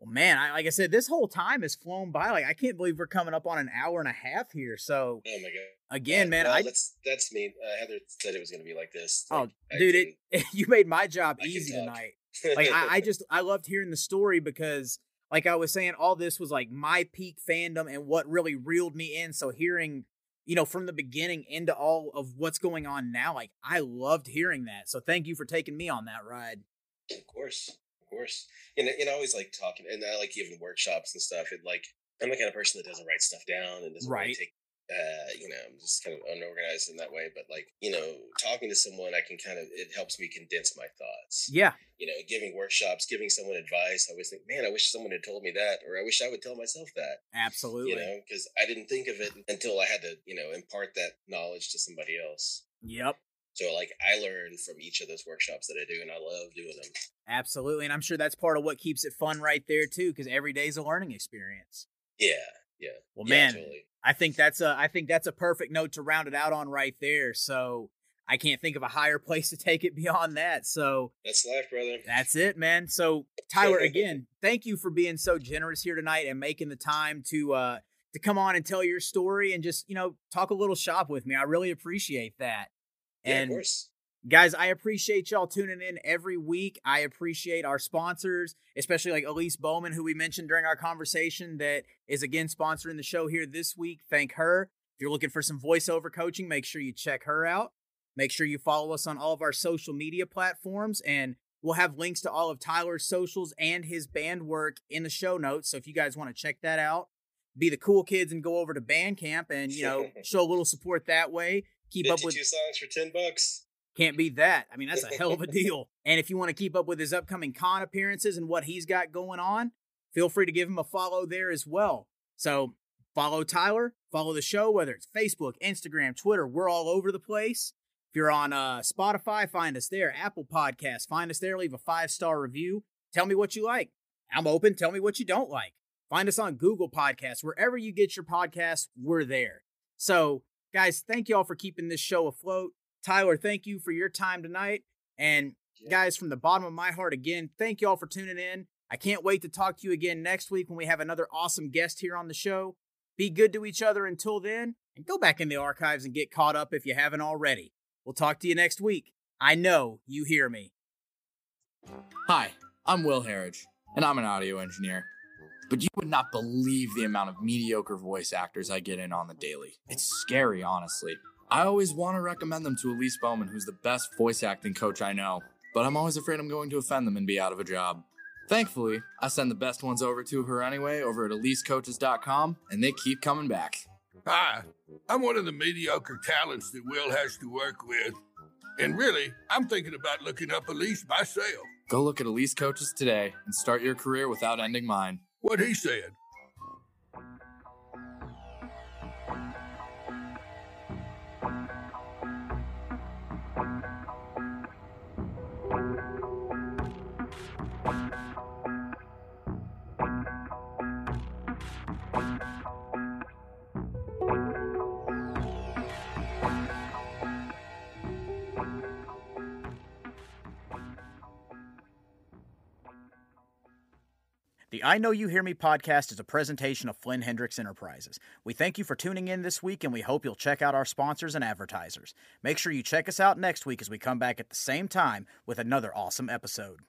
well, man, I, like I said, this whole time has flown by. Like I can't believe we're coming up on an hour and a half here. So, oh my god, again, man, well, I that's that's me. Uh, Heather said it was going to be like this. Oh, like, dude, can, it [LAUGHS] you made my job I easy tonight. like I, I [LAUGHS] just I loved hearing the story because, like I was saying, all this was like my peak fandom and what really reeled me in. So hearing, you know, from the beginning into all of what's going on now, like I loved hearing that. So thank you for taking me on that ride. Of course course. And, and I always like talking, and I like giving workshops and stuff. And like, I'm the kind of person that doesn't write stuff down and doesn't right. really take, uh, you know, I'm just kind of unorganized in that way. But like, you know, talking to someone, I can kind of, it helps me condense my thoughts. Yeah. You know, giving workshops, giving someone advice. I always think, man, I wish someone had told me that, or I wish I would tell myself that. Absolutely. You know, because I didn't think of it until I had to, you know, impart that knowledge to somebody else. Yep. So like I learn from each of those workshops that I do and I love doing them. Absolutely. And I'm sure that's part of what keeps it fun right there too, because every day is a learning experience. Yeah. Yeah. Well yeah, man, totally. I think that's a I think that's a perfect note to round it out on right there. So I can't think of a higher [LAUGHS] place to take it beyond that. So that's life, brother. That's it, man. So [LAUGHS] Tyler, again, thank you for being so generous here tonight and making the time to uh to come on and tell your story and just, you know, talk a little shop with me. I really appreciate that. Yeah, and guys, I appreciate y'all tuning in every week. I appreciate our sponsors, especially like Elise Bowman, who we mentioned during our conversation, that is again sponsoring the show here this week. Thank her. If you're looking for some voiceover coaching, make sure you check her out. Make sure you follow us on all of our social media platforms, and we'll have links to all of Tyler's socials and his band work in the show notes. So if you guys want to check that out, be the cool kids and go over to Bandcamp and you know [LAUGHS] show a little support that way. Keep up with songs for ten bucks. Can't beat that. I mean, that's a hell of a [LAUGHS] deal. And if you want to keep up with his upcoming con appearances and what he's got going on, feel free to give him a follow there as well. So follow Tyler, follow the show, whether it's Facebook, Instagram, Twitter. We're all over the place. If you're on uh, Spotify, find us there. Apple Podcasts, find us there. Leave a five star review. Tell me what you like. I'm open. Tell me what you don't like. Find us on Google Podcasts. Wherever you get your podcasts, we're there. So guys, thank you all for keeping this show afloat. Tyler, thank you for your time tonight. And yeah. guys, from the bottom of my heart, again, thank you all for tuning in. I can't wait to talk to you again next week when we have another awesome guest here on the show. Be good to each other until then, and go back in the archives and get caught up if you haven't already. We'll talk to you next week. I know you hear me. Hi, I'm Will Harridge, and I'm an audio engineer but you would not believe the amount of mediocre voice actors I get in on the daily. It's scary, honestly. I always want to recommend them to Elise Bowman, who's the best voice acting coach I know, but I'm always afraid I'm going to offend them and be out of a job. Thankfully, I send the best ones over to her anyway over at EliseCoaches.com, and they keep coming back. Hi, I'm one of the mediocre talents that Will has to work with. And really, I'm thinking about looking up Elise myself. Go look at Elise Coaches today and start your career without ending mine. What he said. The I Know You Hear Me podcast is a presentation of Flynn Hendrix Enterprises. We thank you for tuning in this week and we hope you'll check out our sponsors and advertisers. Make sure you check us out next week as we come back at the same time with another awesome episode.